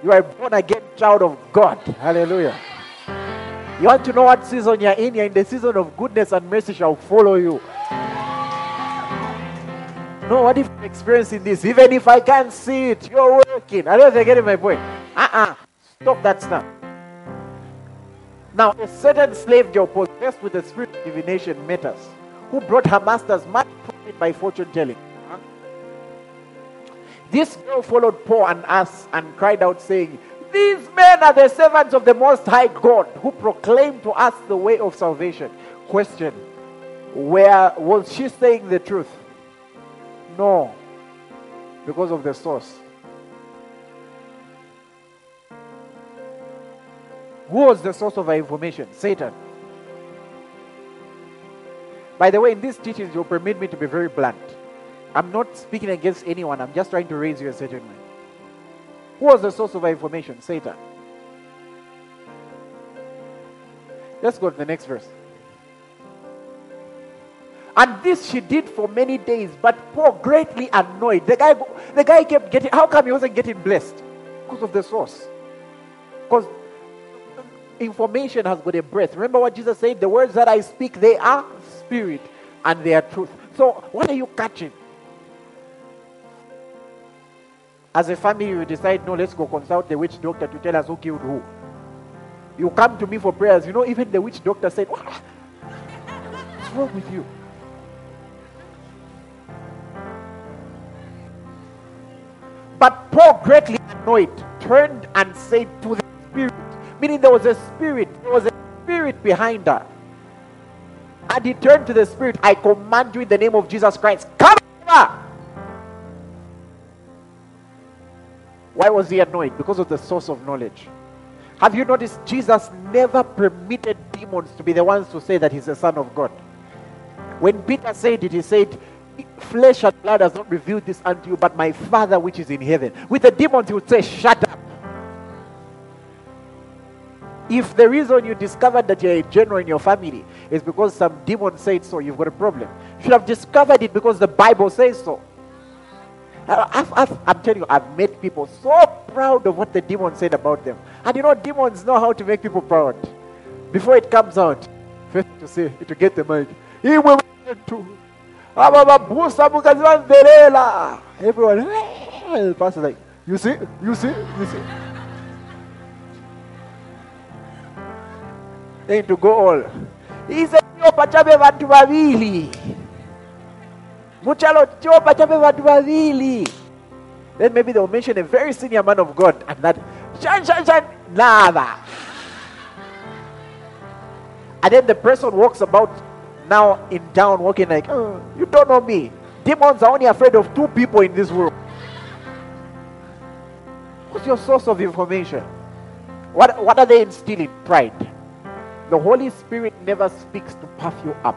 You are a born again child of God. Hallelujah. You want to know what season you're in? You're in the season of goodness and mercy shall follow you. No, what if you're experiencing this? Even if I can't see it, you're working. I don't know if you're getting my point. Uh-uh. Stop that stuff. Now, a certain slave girl possessed with the spirit of divination met us, who brought her masters much profit by fortune telling. This girl followed Paul and us and cried out, saying, These men are the servants of the Most High God who proclaim to us the way of salvation. Question Where was she saying the truth? No, because of the source. Who was the source of our information? Satan. By the way, in these teachings, you'll permit me to be very blunt. I'm not speaking against anyone, I'm just trying to raise you a certain way. Who was the source of our information? Satan. Let's go to the next verse. And this she did for many days, but Paul greatly annoyed. The guy, the guy kept getting. How come he wasn't getting blessed? Because of the source. Because information has got a breath. Remember what Jesus said? The words that I speak, they are spirit and they are truth. So, what are you catching? As a family, you decide, no, let's go consult the witch doctor to tell us who killed who. You come to me for prayers. You know, even the witch doctor said, what? What's wrong with you? But Paul, greatly annoyed, turned and said to the spirit, meaning there was a spirit, there was a spirit behind her. And he turned to the spirit, I command you in the name of Jesus Christ, come over. Why was he annoyed? Because of the source of knowledge. Have you noticed Jesus never permitted demons to be the ones to say that he's the Son of God? When Peter said it, he said, Flesh and blood has not revealed this unto you, but my Father which is in heaven. With the demons, he would say, Shut up. If the reason you discovered that you're a general in your family is because some demon said so, you've got a problem. You should have discovered it because the Bible says so. I've, I'm telling you, I've met people so proud of what the demon said about them. And you know, demons know how to make people proud. Before it comes out, first to say, to get the mic. he. Aba babusa. Everyone, the pastor like, you see, you see, you see. Then to go all. Chabe bantu Muchalo chopa chabe bantu babili. Then maybe they'll mention a very senior man of God and that shan shan shan nada. And then the person walks about now in town walking like, oh, you don't know me. Demons are only afraid of two people in this world. What's your source of information? What, what are they instilling? Pride. The Holy Spirit never speaks to puff you up.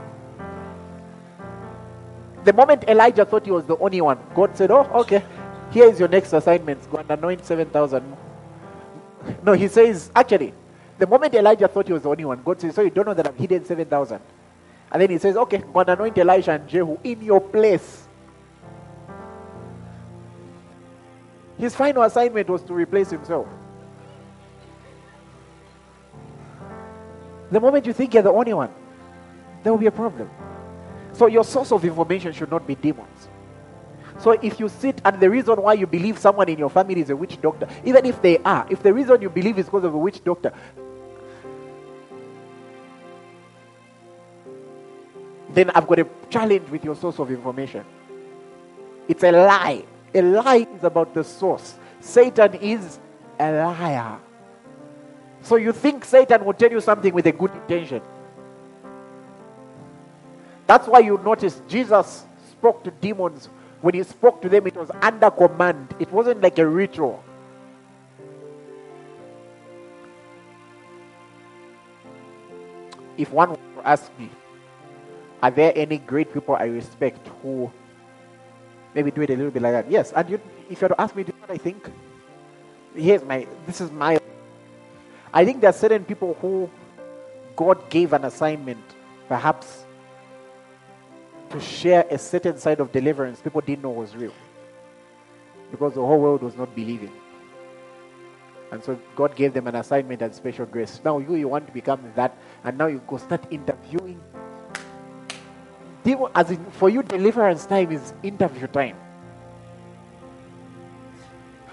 The moment Elijah thought he was the only one, God said, Oh, okay, here is your next assignment. Go and anoint 7,000. No, he says, actually, the moment Elijah thought he was the only one, God says, So you don't know that I've hidden 7,000. And then he says, Okay, go and anoint Elijah and Jehu in your place. His final assignment was to replace himself. The moment you think you're the only one, there will be a problem. So your source of information should not be demons. So if you sit and the reason why you believe someone in your family is a witch doctor, even if they are, if the reason you believe is because of a witch doctor, then I've got a challenge with your source of information. It's a lie. A lie is about the source. Satan is a liar. So you think Satan will tell you something with a good intention. That's why you notice Jesus spoke to demons. When he spoke to them, it was under command, it wasn't like a ritual. If one were to ask me, are there any great people I respect who maybe do it a little bit like that? Yes. And you, if you were to ask me, do you know what I think? Here's my, this is my, I think there are certain people who God gave an assignment, perhaps to share a certain side of deliverance people didn't know was real. Because the whole world was not believing. And so God gave them an assignment and special grace. Now you, you want to become that, and now you go start interviewing. As in, for you, deliverance time is interview time.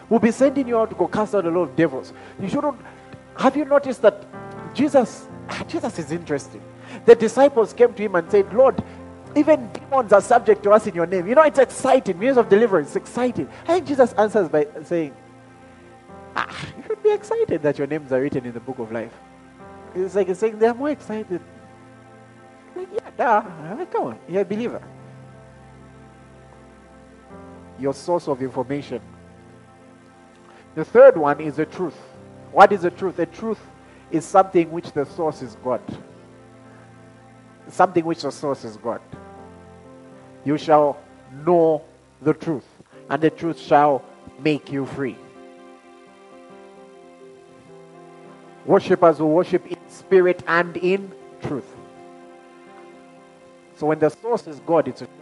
We'll be sending you out to go cast out a lot of devils. You shouldn't. Have you noticed that Jesus, Jesus is interesting. The disciples came to him and said, Lord, even demons are subject to us in your name. You know, it's exciting. Means of deliverance, it's exciting. Think Jesus answers by saying, ah, You should be excited that your names are written in the book of life. It's like he's saying they're more excited. Like, yeah, duh. Like, come on, you're a believer. Your source of information. The third one is the truth. What is the truth? The truth is something which the source is God. Something which the source is God. You shall know the truth, and the truth shall make you free. Worshippers will worship in spirit and in truth. So when the source is God, it's a truth.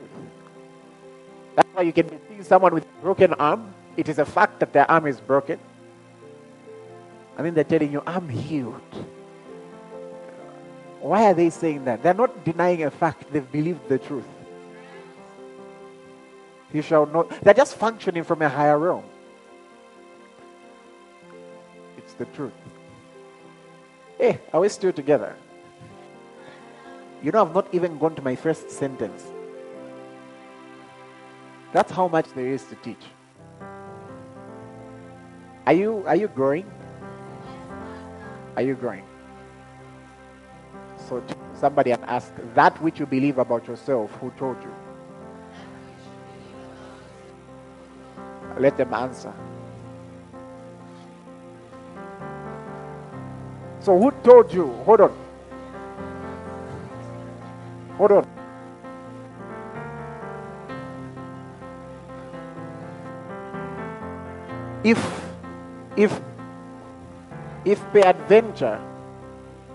That's why you can be seeing someone with a broken arm. It is a fact that their arm is broken. And then they're telling you, I'm healed. Why are they saying that? They're not denying a fact, they've believed the truth. You shall not. They're just functioning from a higher realm. It's the truth. Hey, are we still together? You know, I've not even gone to my first sentence. That's how much there is to teach. Are you are you growing? Are you growing? To somebody and ask that which you believe about yourself, who told you? Let them answer. So who told you? Hold on. Hold on. If if if peradventure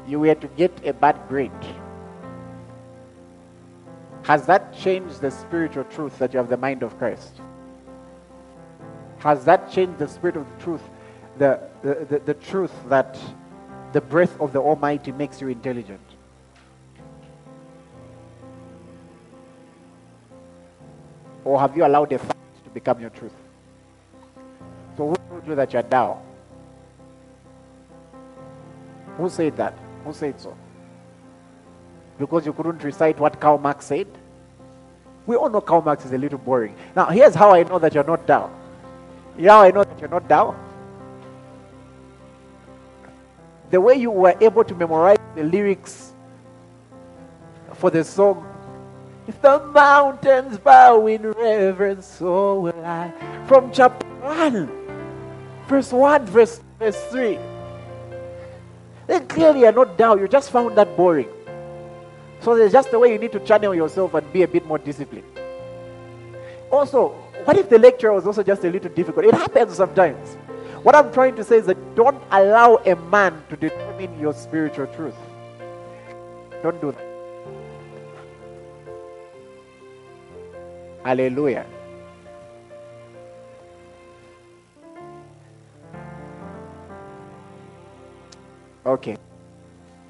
you were to get a bad grade, has that changed the spiritual truth that you have the mind of Christ? Has that changed the spirit of the truth, the, the, the, the truth that the breath of the Almighty makes you intelligent? Or have you allowed a fact to become your truth? So who told you that you're Tao? Who said that? Who said so? Because you couldn't recite what Karl Marx said? We all know Karl Marx is a little boring. Now, here's how I know that you're not down. How I know that you're not down. The way you were able to memorize the lyrics for the song, If the mountains bow in reverence, so will I. From chapter 1, verse 1, verse, verse 3. Then clearly you're not Tao. You just found that boring. So there's just a way you need to channel yourself and be a bit more disciplined. Also, what if the lecture was also just a little difficult? It happens sometimes. What I'm trying to say is that don't allow a man to determine your spiritual truth. Don't do that. Hallelujah. Okay.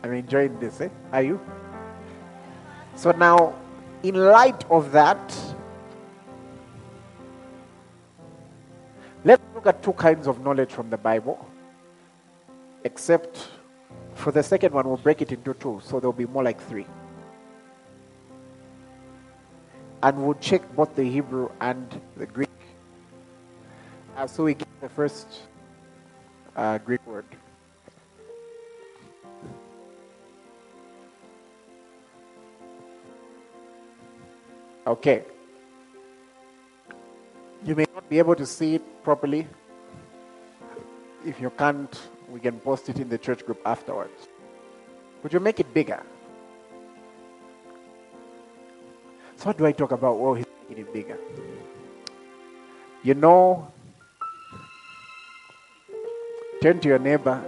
I'm enjoying this, eh? Are you? So now, in light of that, let's look at two kinds of knowledge from the Bible. Except for the second one, we'll break it into two, so there'll be more like three. And we'll check both the Hebrew and the Greek. Uh, so we get the first uh, Greek word. Okay. You may not be able to see it properly. If you can't, we can post it in the church group afterwards. Would you make it bigger? So, what do I talk about? Oh, he's making it bigger. You know, turn to your neighbor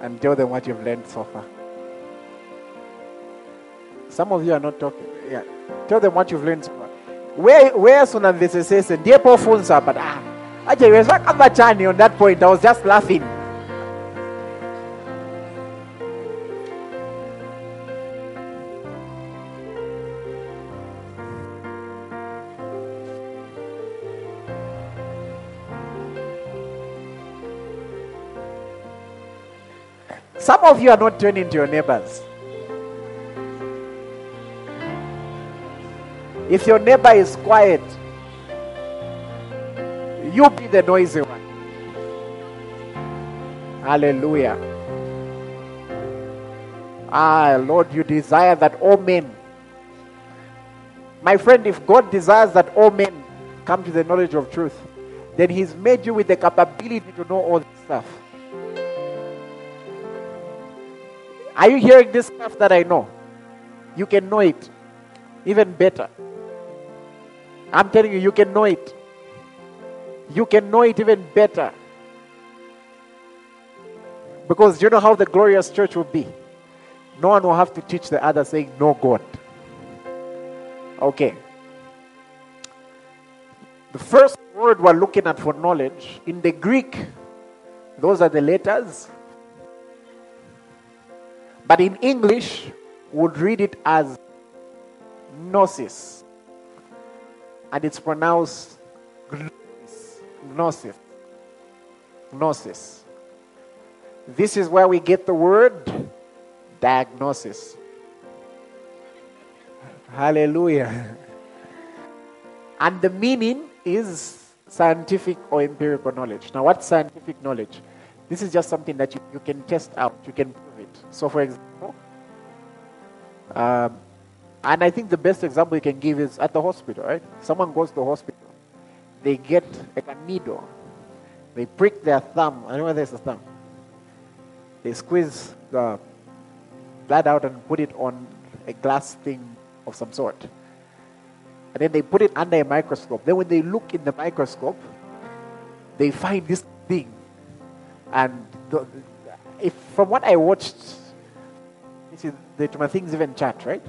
and tell them what you've learned so far. Some of you are not talking. Yeah. Tell them what you've learned Where where so far. Where where sona mvesesese ndiye pofunza but ah aje weza kama chani on that point I was just laughing. Some of you are not turning to your neighbors. If your neighbor is quiet, you be the noisy one. Hallelujah. Ah, Lord, you desire that all men. My friend, if God desires that all men come to the knowledge of truth, then He's made you with the capability to know all this stuff. Are you hearing this stuff that I know? You can know it even better. I'm telling you, you can know it. You can know it even better. Because you know how the glorious church will be. Know one will have to teach the other saying, No God. Okay. The first word we're looking at for knowledge in the Greek, those are the letters. But in English, would read it as gnosis. And it's pronounced gnosis. Gnosis. This is where we get the word diagnosis. Hallelujah. And the meaning is scientific or empirical knowledge. Now, what's scientific knowledge? This is just something that you, you can test out, you can prove it. So, for example, um, and I think the best example you can give is at the hospital, right? Someone goes to the hospital, they get like a needle, they prick their thumb. I know where there's a thumb. They squeeze the blood out and put it on a glass thing of some sort. And then they put it under a microscope. Then when they look in the microscope, they find this thing. And the, if, from what I watched, this is the things even chat, right?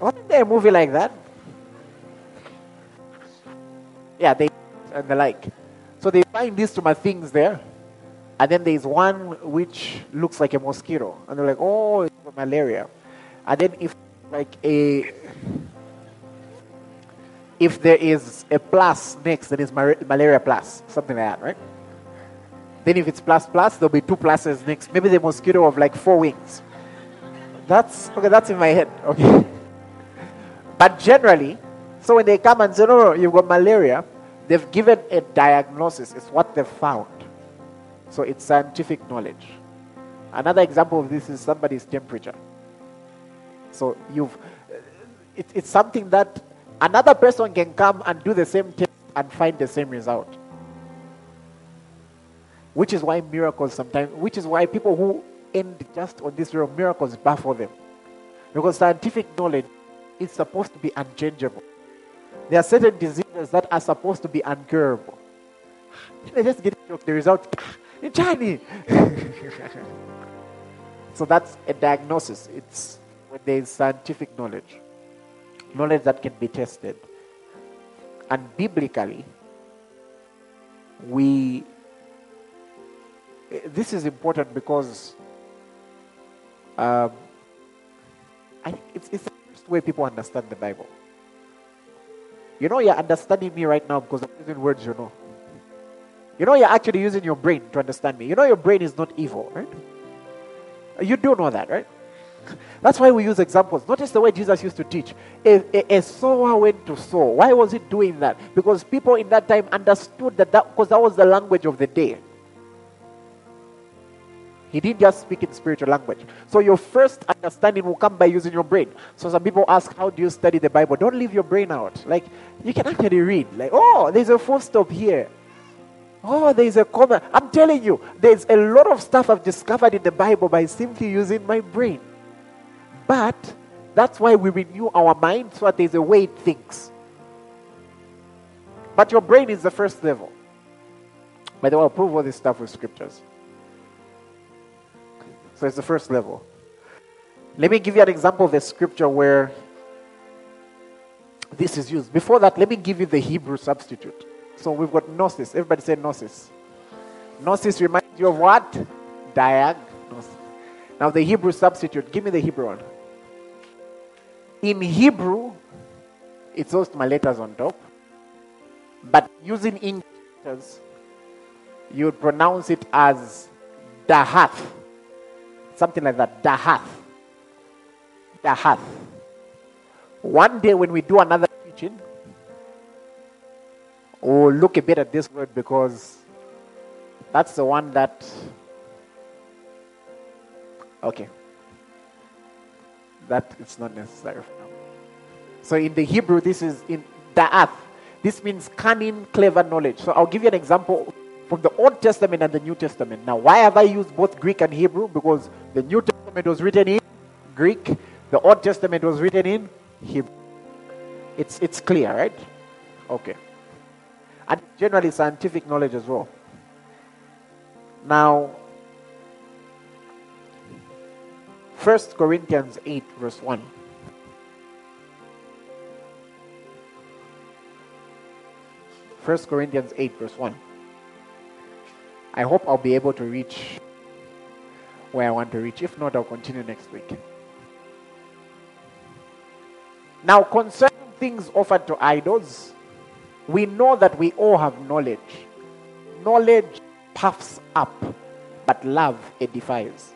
Wasn't there a movie like that? Yeah, they and the like. So they find these my things there, and then there's one which looks like a mosquito, and they're like, "Oh, it's malaria." And then if like a if there is a plus next, then it's malaria plus, something like that, right? Then if it's plus plus, there'll be two pluses next. Maybe the mosquito of like four wings. That's okay. That's in my head. Okay. But generally, so when they come and say, "No, no, you've got malaria," they've given a diagnosis. It's what they've found. So it's scientific knowledge. Another example of this is somebody's temperature. So you've, it, it's something that another person can come and do the same test and find the same result. Which is why miracles sometimes, which is why people who end just on this realm, miracles baffle them. Because scientific knowledge is supposed to be unchangeable. There are certain diseases that are supposed to be uncurable. They just get the result. Johnny. so that's a diagnosis. It's when there is scientific knowledge, knowledge that can be tested. And biblically, we this is important because um, I it's, it's way people understand the Bible. You know, you're understanding me right now because I'm using words you know. You know, you're actually using your brain to understand me. You know, your brain is not evil, right? You do know that, right? That's why we use examples. Notice the way Jesus used to teach. A, a, a sower went to sow. Why was he doing that? Because people in that time understood that that because that was the language of the day. He didn't just speak in spiritual language. So your first understanding will come by using your brain. So some people ask, how do you study the Bible? Don't leave your brain out. Like you can actually read. Like, oh, there's a full stop here. Oh, there's a comma. I'm telling you, there's a lot of stuff I've discovered in the Bible by simply using my brain. But that's why we renew our mind so that there's a way it thinks. But your brain is the first level. By the way, I'll prove all this stuff with scriptures. So it's the first level. Let me give you an example of a scripture where this is used. Before that, let me give you the Hebrew substitute. So we've got gnosis. Everybody say gnosis. Gnosis reminds you of what? Diagnosis. Now the Hebrew substitute. Give me the Hebrew one. In Hebrew, it's those my letters on top. But using English letters, you would pronounce it as Dahath. Something like that. Dahath. Dahath. One day when we do another teaching, we'll look a bit at this word because that's the one that. Okay. That it's not necessary for now. So in the Hebrew, this is in Da'ath. This means cunning, clever knowledge. So I'll give you an example from the Old Testament and the New Testament. Now, why have I used both Greek and Hebrew? Because the New Testament was written in Greek, the Old Testament was written in Hebrew. It's, it's clear, right? Okay. And generally scientific knowledge as well. Now, 1 Corinthians 8, verse 1. First Corinthians 8, verse 1. I hope I'll be able to reach where I want to reach. If not, I'll continue next week. Now, concerning things offered to idols, we know that we all have knowledge. Knowledge puffs up, but love edifies.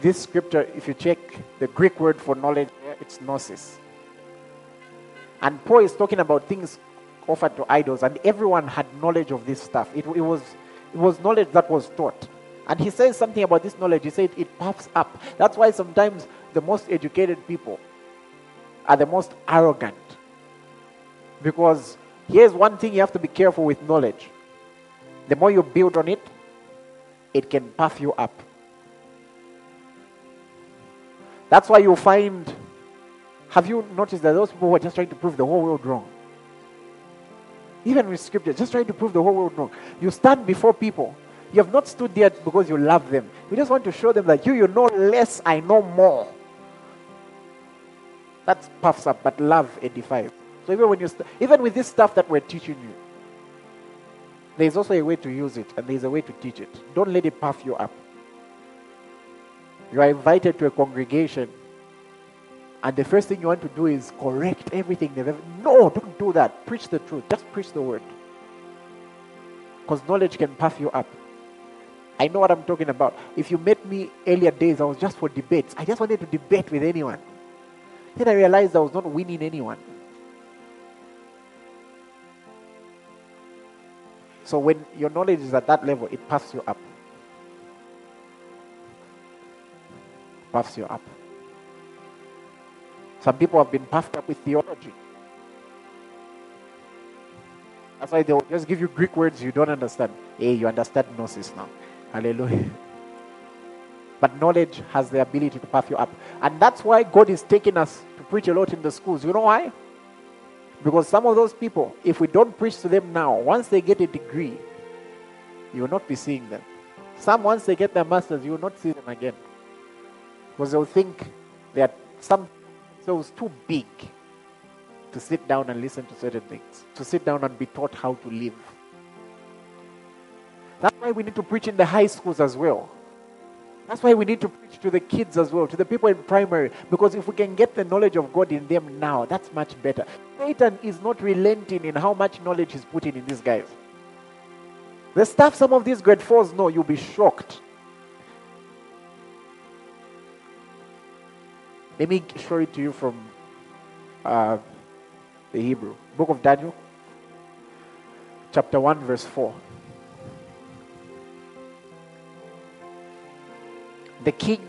This scripture, if you check the Greek word for knowledge, it's gnosis. And Paul is talking about things offered to idols, and everyone had knowledge of this stuff. It, it, was, it was knowledge that was taught. And he says something about this knowledge. He said it puffs up. That's why sometimes the most educated people are the most arrogant. Because here's one thing you have to be careful with knowledge. The more you build on it, it can puff you up. That's why you find. Have you noticed that those people who are just trying to prove the whole world wrong? Even with scripture, just trying to prove the whole world wrong. You stand before people. You have not stood there because you love them. You just want to show them that you, you know less, I know more. That puffs up, but love edifies. So even when you, st- even with this stuff that we're teaching you, there's also a way to use it, and there's a way to teach it. Don't let it puff you up. You are invited to a congregation, and the first thing you want to do is correct everything they've ever. No, don't do that. Preach the truth. Just preach the word. Because knowledge can puff you up. I know what I'm talking about. If you met me earlier days, I was just for debates. I just wanted to debate with anyone. Then I realized I was not winning anyone. So when your knowledge is at that level, it puffs you up. Puffs you up. Some people have been puffed up with theology. That's why they'll just give you Greek words you don't understand. Hey, you understand gnosis now. Hallelujah. But knowledge has the ability to puff you up. And that's why God is taking us to preach a lot in the schools. You know why? Because some of those people, if we don't preach to them now, once they get a degree, you will not be seeing them. Some, once they get their masters, you will not see them again. Because they'll think that some so it's too big to sit down and listen to certain things, to sit down and be taught how to live. That's why we need to preach in the high schools as well. That's why we need to preach to the kids as well, to the people in primary, because if we can get the knowledge of God in them now, that's much better. Satan is not relenting in how much knowledge he's putting in these guys. The stuff some of these grade fours know, you'll be shocked. Let me show it to you from uh, the Hebrew. Book of Daniel, chapter 1, verse 4. The king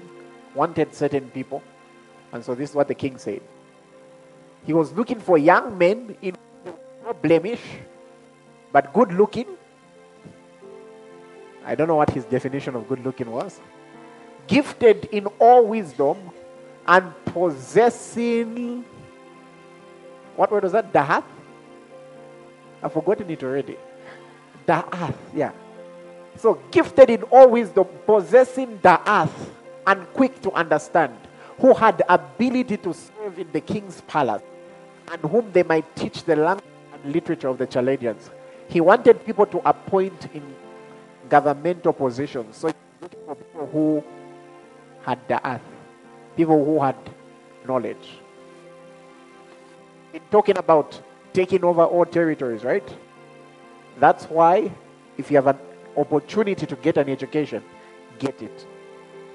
wanted certain people, and so this is what the king said. He was looking for young men in no blemish, but good looking. I don't know what his definition of good looking was. Gifted in all wisdom and possessing what word was that? Dahath? I've forgotten it already. Da'ath, yeah. So gifted in all wisdom, possessing the earth, and quick to understand, who had ability to serve in the king's palace, and whom they might teach the language and literature of the Chaldeans. He wanted people to appoint in governmental positions. So for people who had the earth, people who had knowledge. In talking about taking over all territories, right? That's why if you have an opportunity to get an education, get it.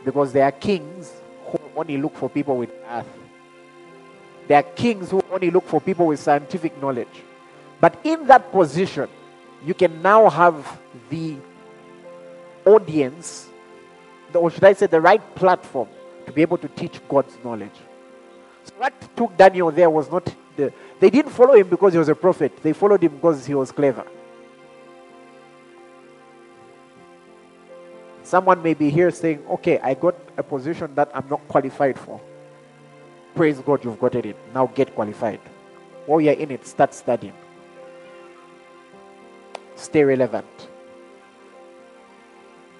Because there are kings who only look for people with earth. There are kings who only look for people with scientific knowledge. But in that position, you can now have the audience, or should I say, the right platform to be able to teach God's knowledge. So what took Daniel there was not the. They didn't follow him because he was a prophet. They followed him because he was clever. Someone may be here saying, okay, I got a position that I'm not qualified for. Praise God, you've got it. Now get qualified. While you're in it, start studying. Stay relevant.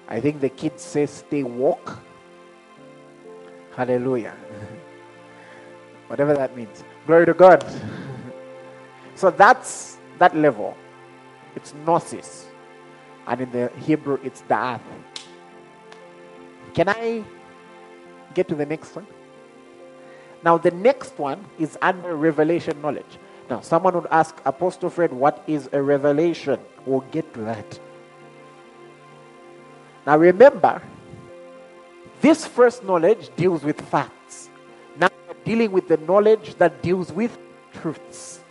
I think the kids say stay woke. Hallelujah. Whatever that means. Glory to God. so that's that level. It's gnosis. And in the Hebrew, it's da'ath. Can I get to the next one? Now, the next one is under revelation knowledge. Now, someone would ask, Apostle Fred, what is a revelation? We'll get to that. Now, remember, this first knowledge deals with facts. Now, we're dealing with the knowledge that deals with truths.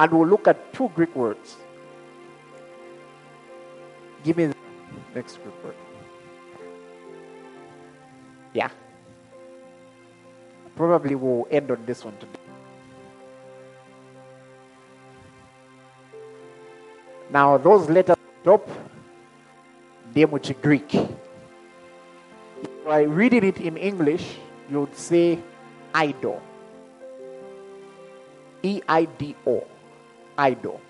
And we'll look at two Greek words. Give me next Greek word. Yeah. Probably we'll end on this one today. Now, those letters top, ndiye mu Greek. If I reading it in English, you would say eido. E I D O. Eido.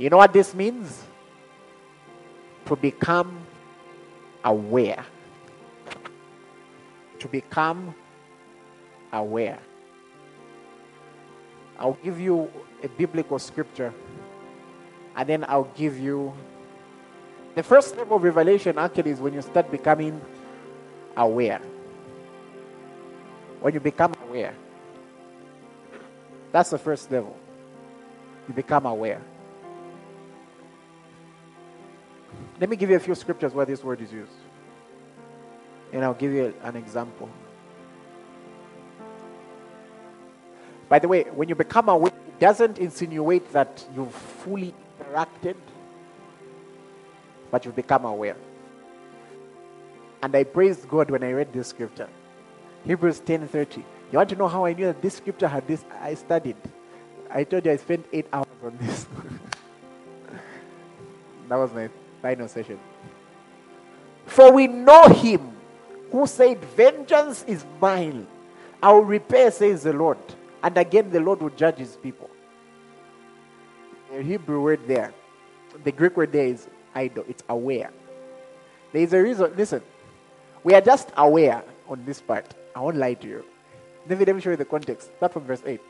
You know what this means? To become aware. To become aware. I'll give you a biblical scripture and then I'll give you the first level of revelation actually is when you start becoming aware. When you become aware. That's the first level. You become aware. Let me give you a few scriptures where this word is used. And I'll give you an example. By the way, when you become aware, it doesn't insinuate that you've fully interacted, but you've become aware. And I praised God when I read this scripture. Hebrews 10:30. You want to know how I knew that this scripture had this? I studied. I told you I spent eight hours on this. that was my final session. For we know him who said, Vengeance is mine. I will repay, says the Lord. And again, the Lord will judge his people. The Hebrew word there, the Greek word there is eido. It's aware. There is a reason. Listen, we are just aware on this part. I won't lie to you. Let me, let me show you the context. Start from verse 8.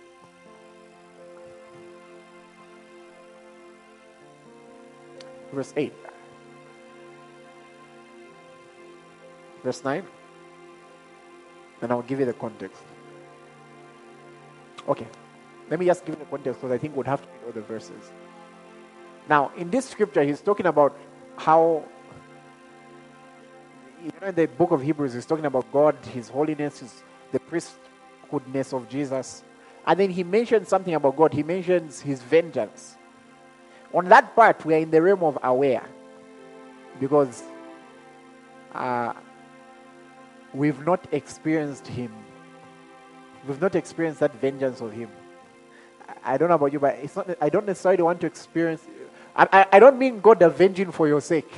Verse 8. Verse 9. And I'll give you the context. Okay. Let me just give you the context because I think we'd have to read all the verses. Now, in this scripture, he's talking about how, you know, in the book of Hebrews, he's talking about God, His holiness, his, the priesthoodness of Jesus. And then he mentions something about God. He mentions His vengeance. On that part, we are in the realm of aware because uh, we've not experienced Him. We've not experienced that vengeance of Him. I- don't know about you, but it's not, I don't necessarily want to experience. I, I, I don't mean God avenging for your sake.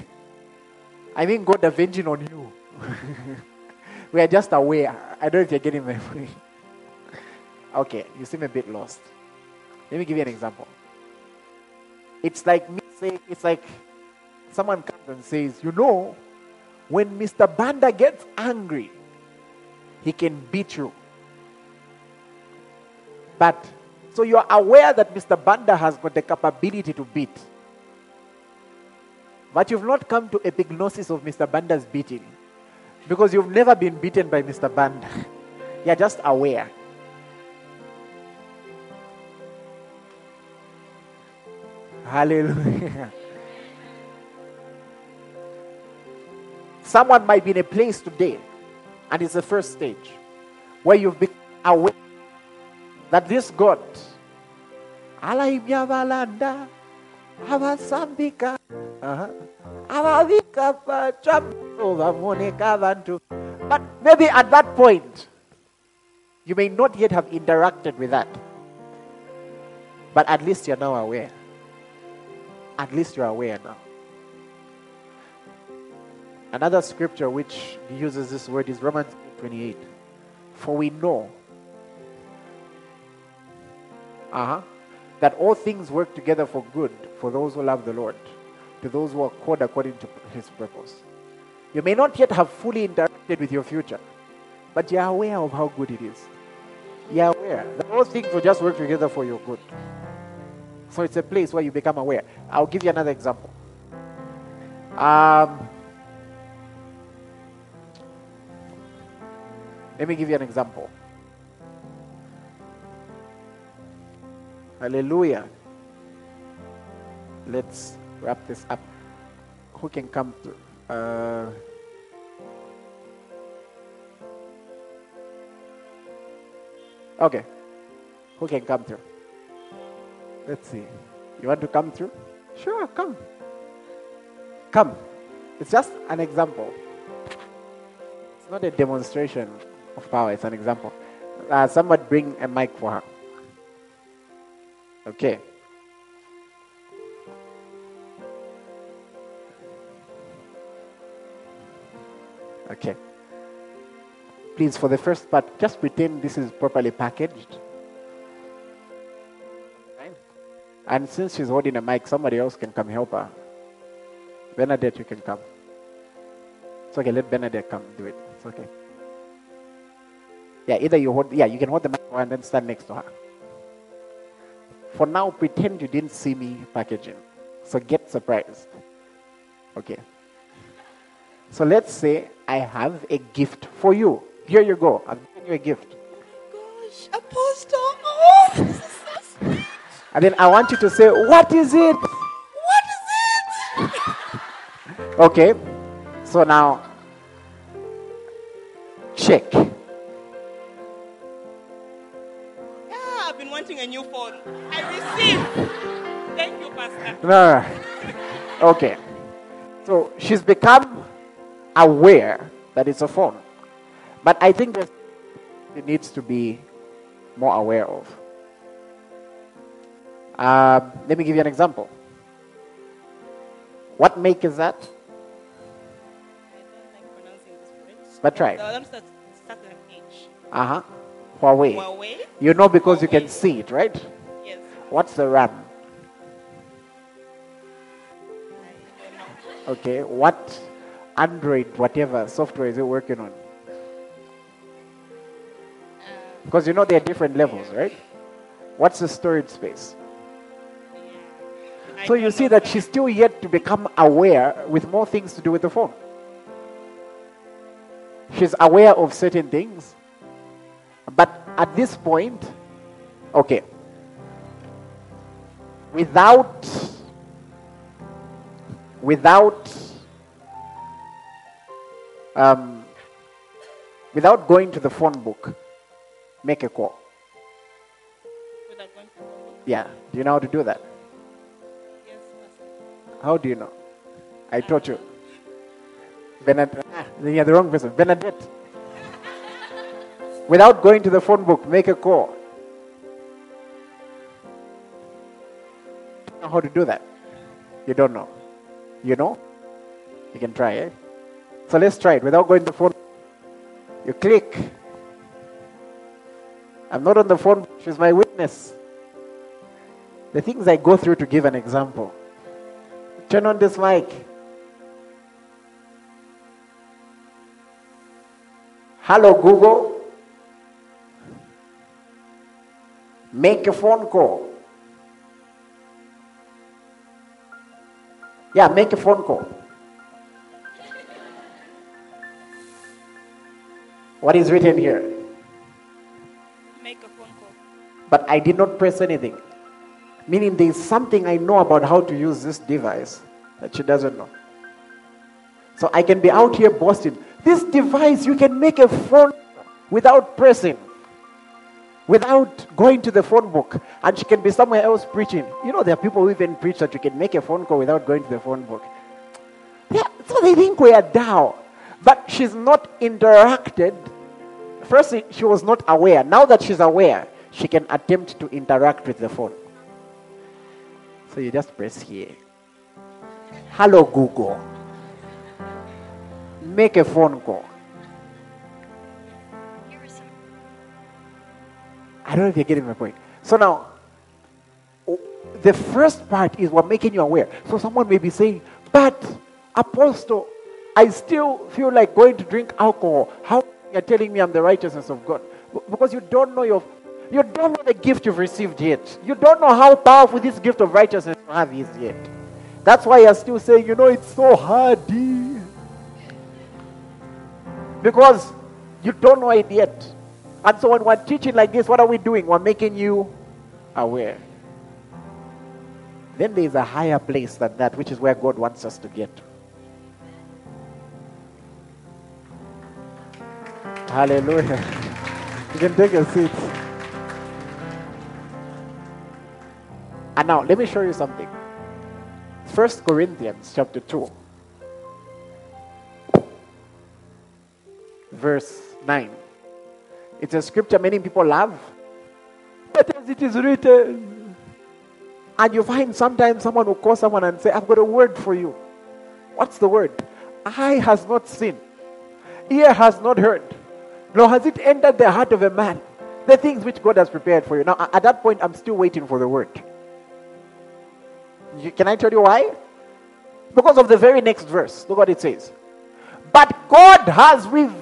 I mean God avenging on you. we are just aware. I don't know if you're getting my point. okay, you seem a bit lost. Let me give you an example. It's like me saying, it's like someone comes and says, you know, when Mr. Banda gets angry, he can beat you. But so you're aware that Mr. Banda has got the capability to beat. But you've not come to epignosis of Mr. Banda's beating. Because you've never been beaten by Mr. Banda. You're just aware. Hallelujah. Someone might be in a place today, and it's the first stage, where you've been aware that this God, alaimyavalanda, avasambika, uh-huh. But maybe at that point, you may not yet have interacted with that. But at least you're now aware. At least you're aware now. Another scripture which uses this word is Romans 28. For we know uh-huh, that all things work together for good for those who love the Lord, to those who are called according to his purpose. You may not yet have fully interacted with your future, but you're aware of how good it is. You're aware that all things will just work together for your good. So it's a place where you become aware. I'll give you another example. Um, let me give you an example. Hallelujah. Let's wrap this up. Who can come to? Uh, okay. Who can come through? Let's see. You want to come through? Sure, come. Come. It's just an example. It's not a demonstration of power. It's an example. Uh, somebody bring a mic for her. Okay. Okay. Please, for the first part, just pretend this is properly packaged. Right? And since she's holding a mic, somebody else can come help her. Bernadette, you can come. It's okay, let Bernadette come do it. It's okay. Yeah, either you hold, yeah, you can hold the microphone and then stand next to her. For now, pretend you didn't see me packaging. So get surprised. Okay. So let's say I have a gift for you. Here you go. I've given you a gift. Gosh, Apostle. Oh, this is so sweet. And then I want you to say, What is it? What is it? Okay. So now, check. No. Okay. So she's become aware that it's a phone. But I think it needs to be more aware of. Um, let me give you an example. What make is that? I don't like pronouncing this word. But try. The one that starts with an H. Uh huh. Huawei. Huawei? You know because you can see it, right? Yes. What's the RAM? Okay. What Android, whatever software is it working on? Uh, Because you know there are different levels, right? What's the storage space? So you see that she's still yet to become aware with more things to do with the phone. She's aware of certain things. But at this point, okay, without without um, without going to the phone book, make a call. Without going to the phone book. Yeah, do you know how to do that? Yes, How do you know? I taught you. Bernadette. Ah, you're the wrong person. Bernadette. Without going to the phone book, make a call. Know how to do that? You don't know. You know? You can try, eh? So let's try it. Without going to the phone, you click. I'm not on the phone. She's my witness. The things I go through to give an example. Turn on this mic. Hello, Google. Make a phone call. Yeah, make a phone call. What is written here? Make a phone call. But I did not press anything. Meaning there is something I know about how to use this device that she doesn't know. So I can be out here boasting. This device, you can make a phone without pressing, without going to the phone book. And she can be somewhere else preaching. You know, there are people who even preach that you can make a phone call without going to the phone book. Yeah, so they think we are down. But she's not interacted. First, she was not aware. Now that she's aware, she can attempt to interact with the phone. So you just press here. Hello, Google. Make a phone call. I don't know if you're getting my point. So now, the first part is we're making you aware. So someone may be saying, but Apostle, I still feel like going to drink alcohol. How you're telling me I'm the righteousness of God? Because you don't know your you don't know the gift you've received yet. You don't know how powerful this gift of righteousness you have is yet. That's why you're still saying, you know, it's so hard. eh." Because you don't know it yet. And so when we're teaching like this, what are we doing? We're making you aware. Then there's a higher place than that, which is where God wants us to get. Hallelujah. You can take a seat. And now let me show you something. First Corinthians chapter 2. Verse 9. It's a scripture many people love. But as it is written. And you find sometimes someone will call someone and say, I've got a word for you. What's the word? Eye has not seen, ear has not heard, nor has it entered the heart of a man. The things which God has prepared for you. Now, at that point, I'm still waiting for the word. You- Can I tell you why? Because of the very next verse. Look what it says. But God has revealed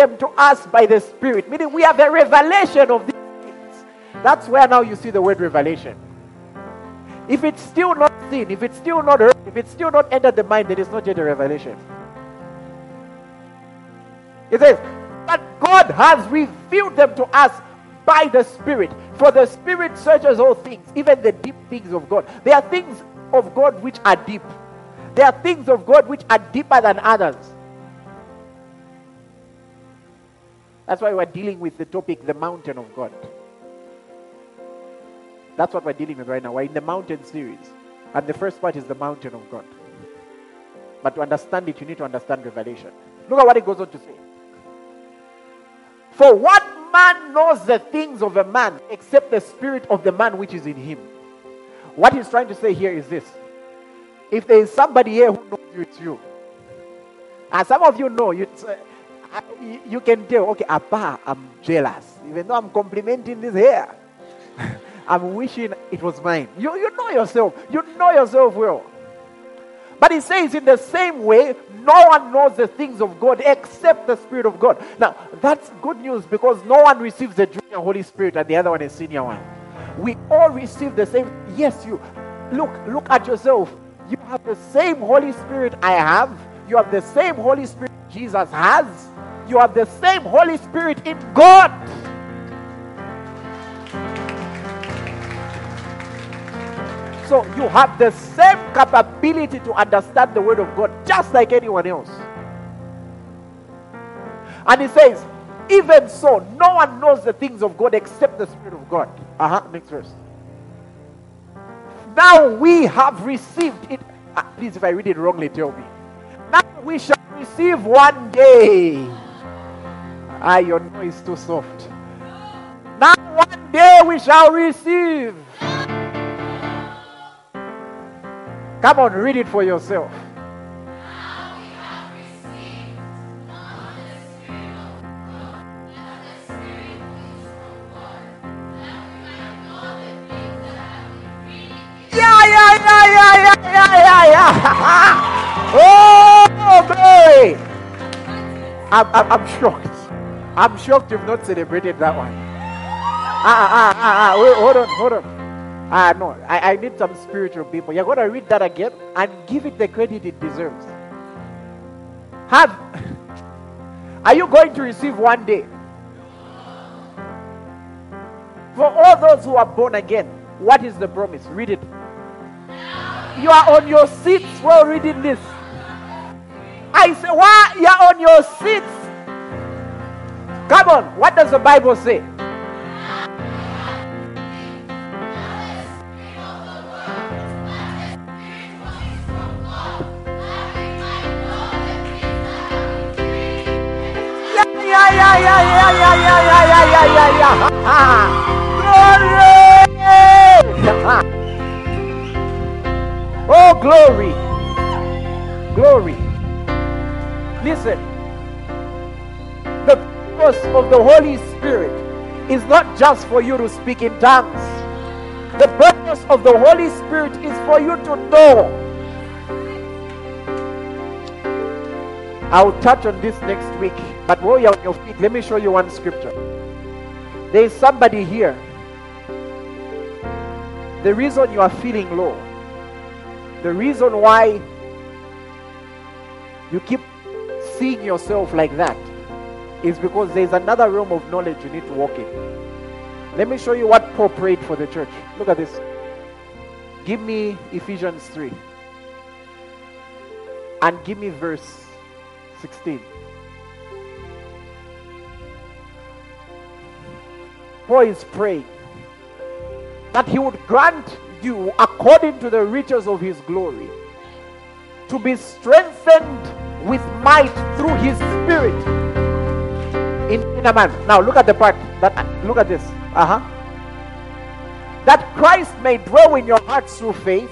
them to us by the Spirit, meaning we have a revelation of these things. That's where now you see the word revelation. If it's still not seen, if it's still not heard, if it's still not entered the mind, then it's not yet a revelation. It says, But God has revealed them to us by the Spirit. For the Spirit searches all things, even the deep things of God. There are things of God which are deep. There are things of God which are deeper than others. That's why we're dealing with the topic, the mountain of God. That's what we're dealing with right now. We're in the mountain series. And the first part is the mountain of God. But to understand it, you need to understand revelation. Look at what it goes on to say. For what man knows the things of a man except the spirit of the man which is in him? What he's trying to say here is this. If there is somebody here who knows you, it's you. And some of you know, you, you- you can tell, okay, Abba, I'm jealous. Even though I'm complimenting this hair, I'm wishing it was mine. You, you know yourself. You know yourself well. But he says, in the same way, no one knows the things of God except the Spirit of God. Now, that's good news because no one receives the junior Holy Spirit and the other one is senior one. We all receive the same. Yes, you. Look, look at yourself. You have the same Holy Spirit I have. You have the same Holy Spirit Jesus has. You have the same Holy Spirit in God. So you have the same capability to understand the word of God just like anyone else. And he says, even so, no one knows the things of God except the Spirit of God. Uh huh. Next verse. Now we have received it. Ah, please, if I read it wrongly, tell me. Now we shall receive one day. Ah, your noise is too soft. Now one day we shall receive. Come on, read it for yourself. Oh, glory. I'm, I'm, I'm shocked. I'm shocked you've not celebrated that one. Ah, ah, ah, ah, wait, hold on, hold on. Ah, no, I, I need some spiritual people. You're going to read that again and give it the credit it deserves. Have, are you going to receive one day? For all those who are born again, what is the promise? Read it. You are on your seats while reading this. I say, why you're on your seats? Come on, what does the Bible say? Yeah, yeah, yeah, purpose of the Holy Spirit is not just for you to speak in tongues. The purpose of the Holy Spirit is for you to know. I'll touch on this next week. But while you're on your feet, let me show you one scripture. There is somebody here. The reason you are feeling low, the reason why you keep seeing yourself like that, is because there's another realm of knowledge you need to walk in. Let me show you what Paul prayed for the church. Look at this. Give me Ephesians 3. And give me verse 16. Paul is praying that he would grant you, according to the riches of his glory, to be strengthened with might through his spirit in inner man. Now look at the part that look at this. Uh-huh. That Christ may dwell in your hearts through faith,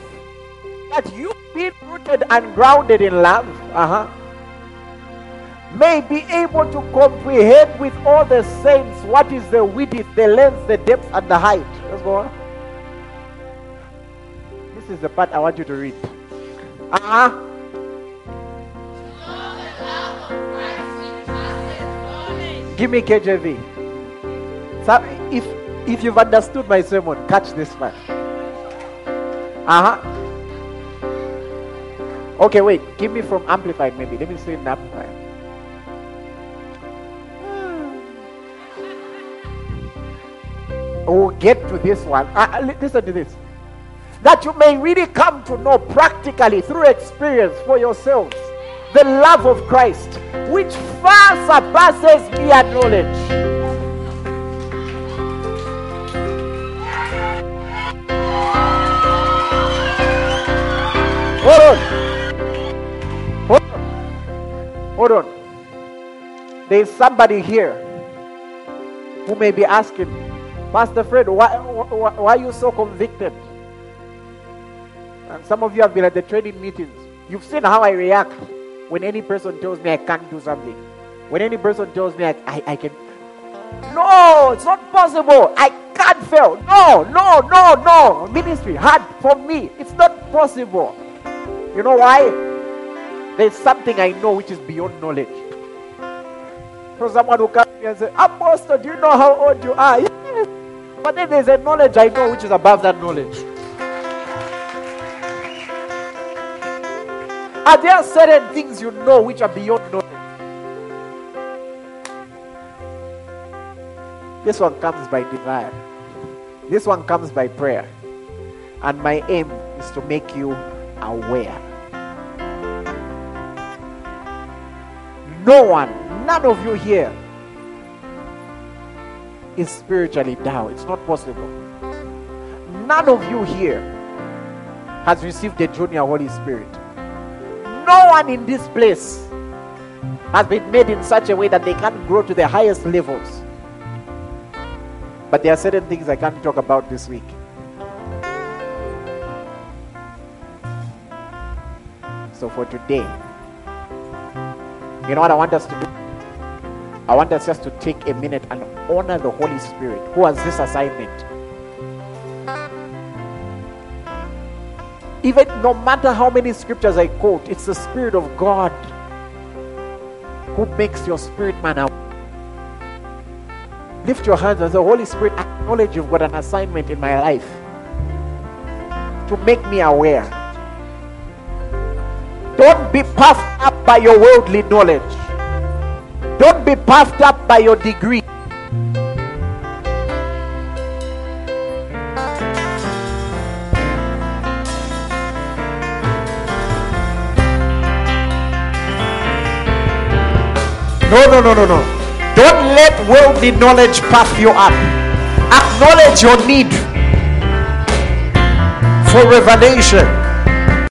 that you be rooted and grounded in love. Uh-huh may be able to comprehend with all the saints what is the width, the length, the depth, and the height. Let's go on. This is the part I want you to read. Uh Give me KJV. So if if you've understood my sermon, catch this part. Uh huh. Okay, wait. Give me from Amplified, maybe. Let me see in Amplified. We'll get to this one. Uh, uh, listen to this. That you may really come to know practically through experience for yourselves the love of Christ, which far surpasses mere knowledge. Hold on. Hold on. Hold on. There's somebody here who may be asking, Pastor Fred, why, why, why are you so convicted? And some of you have been at the training meetings. You've seen how I react when any person tells me I can't do something. When any person tells me I, I, I can. No, it's not possible. I can't fail. No, no, no, no. Ministry hard for me. It's not possible. You know why? There's something I know which is beyond knowledge. So someone who comes to me and say, Apostle, do you know how old you are? Yes. But then there's a knowledge I know which is above that knowledge. Are there certain things you know which are beyond knowledge? This one comes by desire. This one comes by prayer. And my aim is to make you aware. No one, none of you here is spiritually down. It's not possible. None of you here has received the junior Holy Spirit. No one in this place has been made in such a way that they can't grow to the highest levels. But there are certain things I can't talk about this week. So for today, you know what I want us to do? I want us just to take a minute and honor the Holy Spirit who has this assignment. Even no matter how many scriptures I quote, it's the Spirit of God who makes your spirit man out. Lift your hands and say, Holy Spirit, acknowledge you've got an assignment in my life to make me aware. Don't be puffed up by your worldly knowledge. Don't be puffed up by your degree. No, no, no, no, no. Don't let worldly knowledge puff you up. Acknowledge your need for revelation.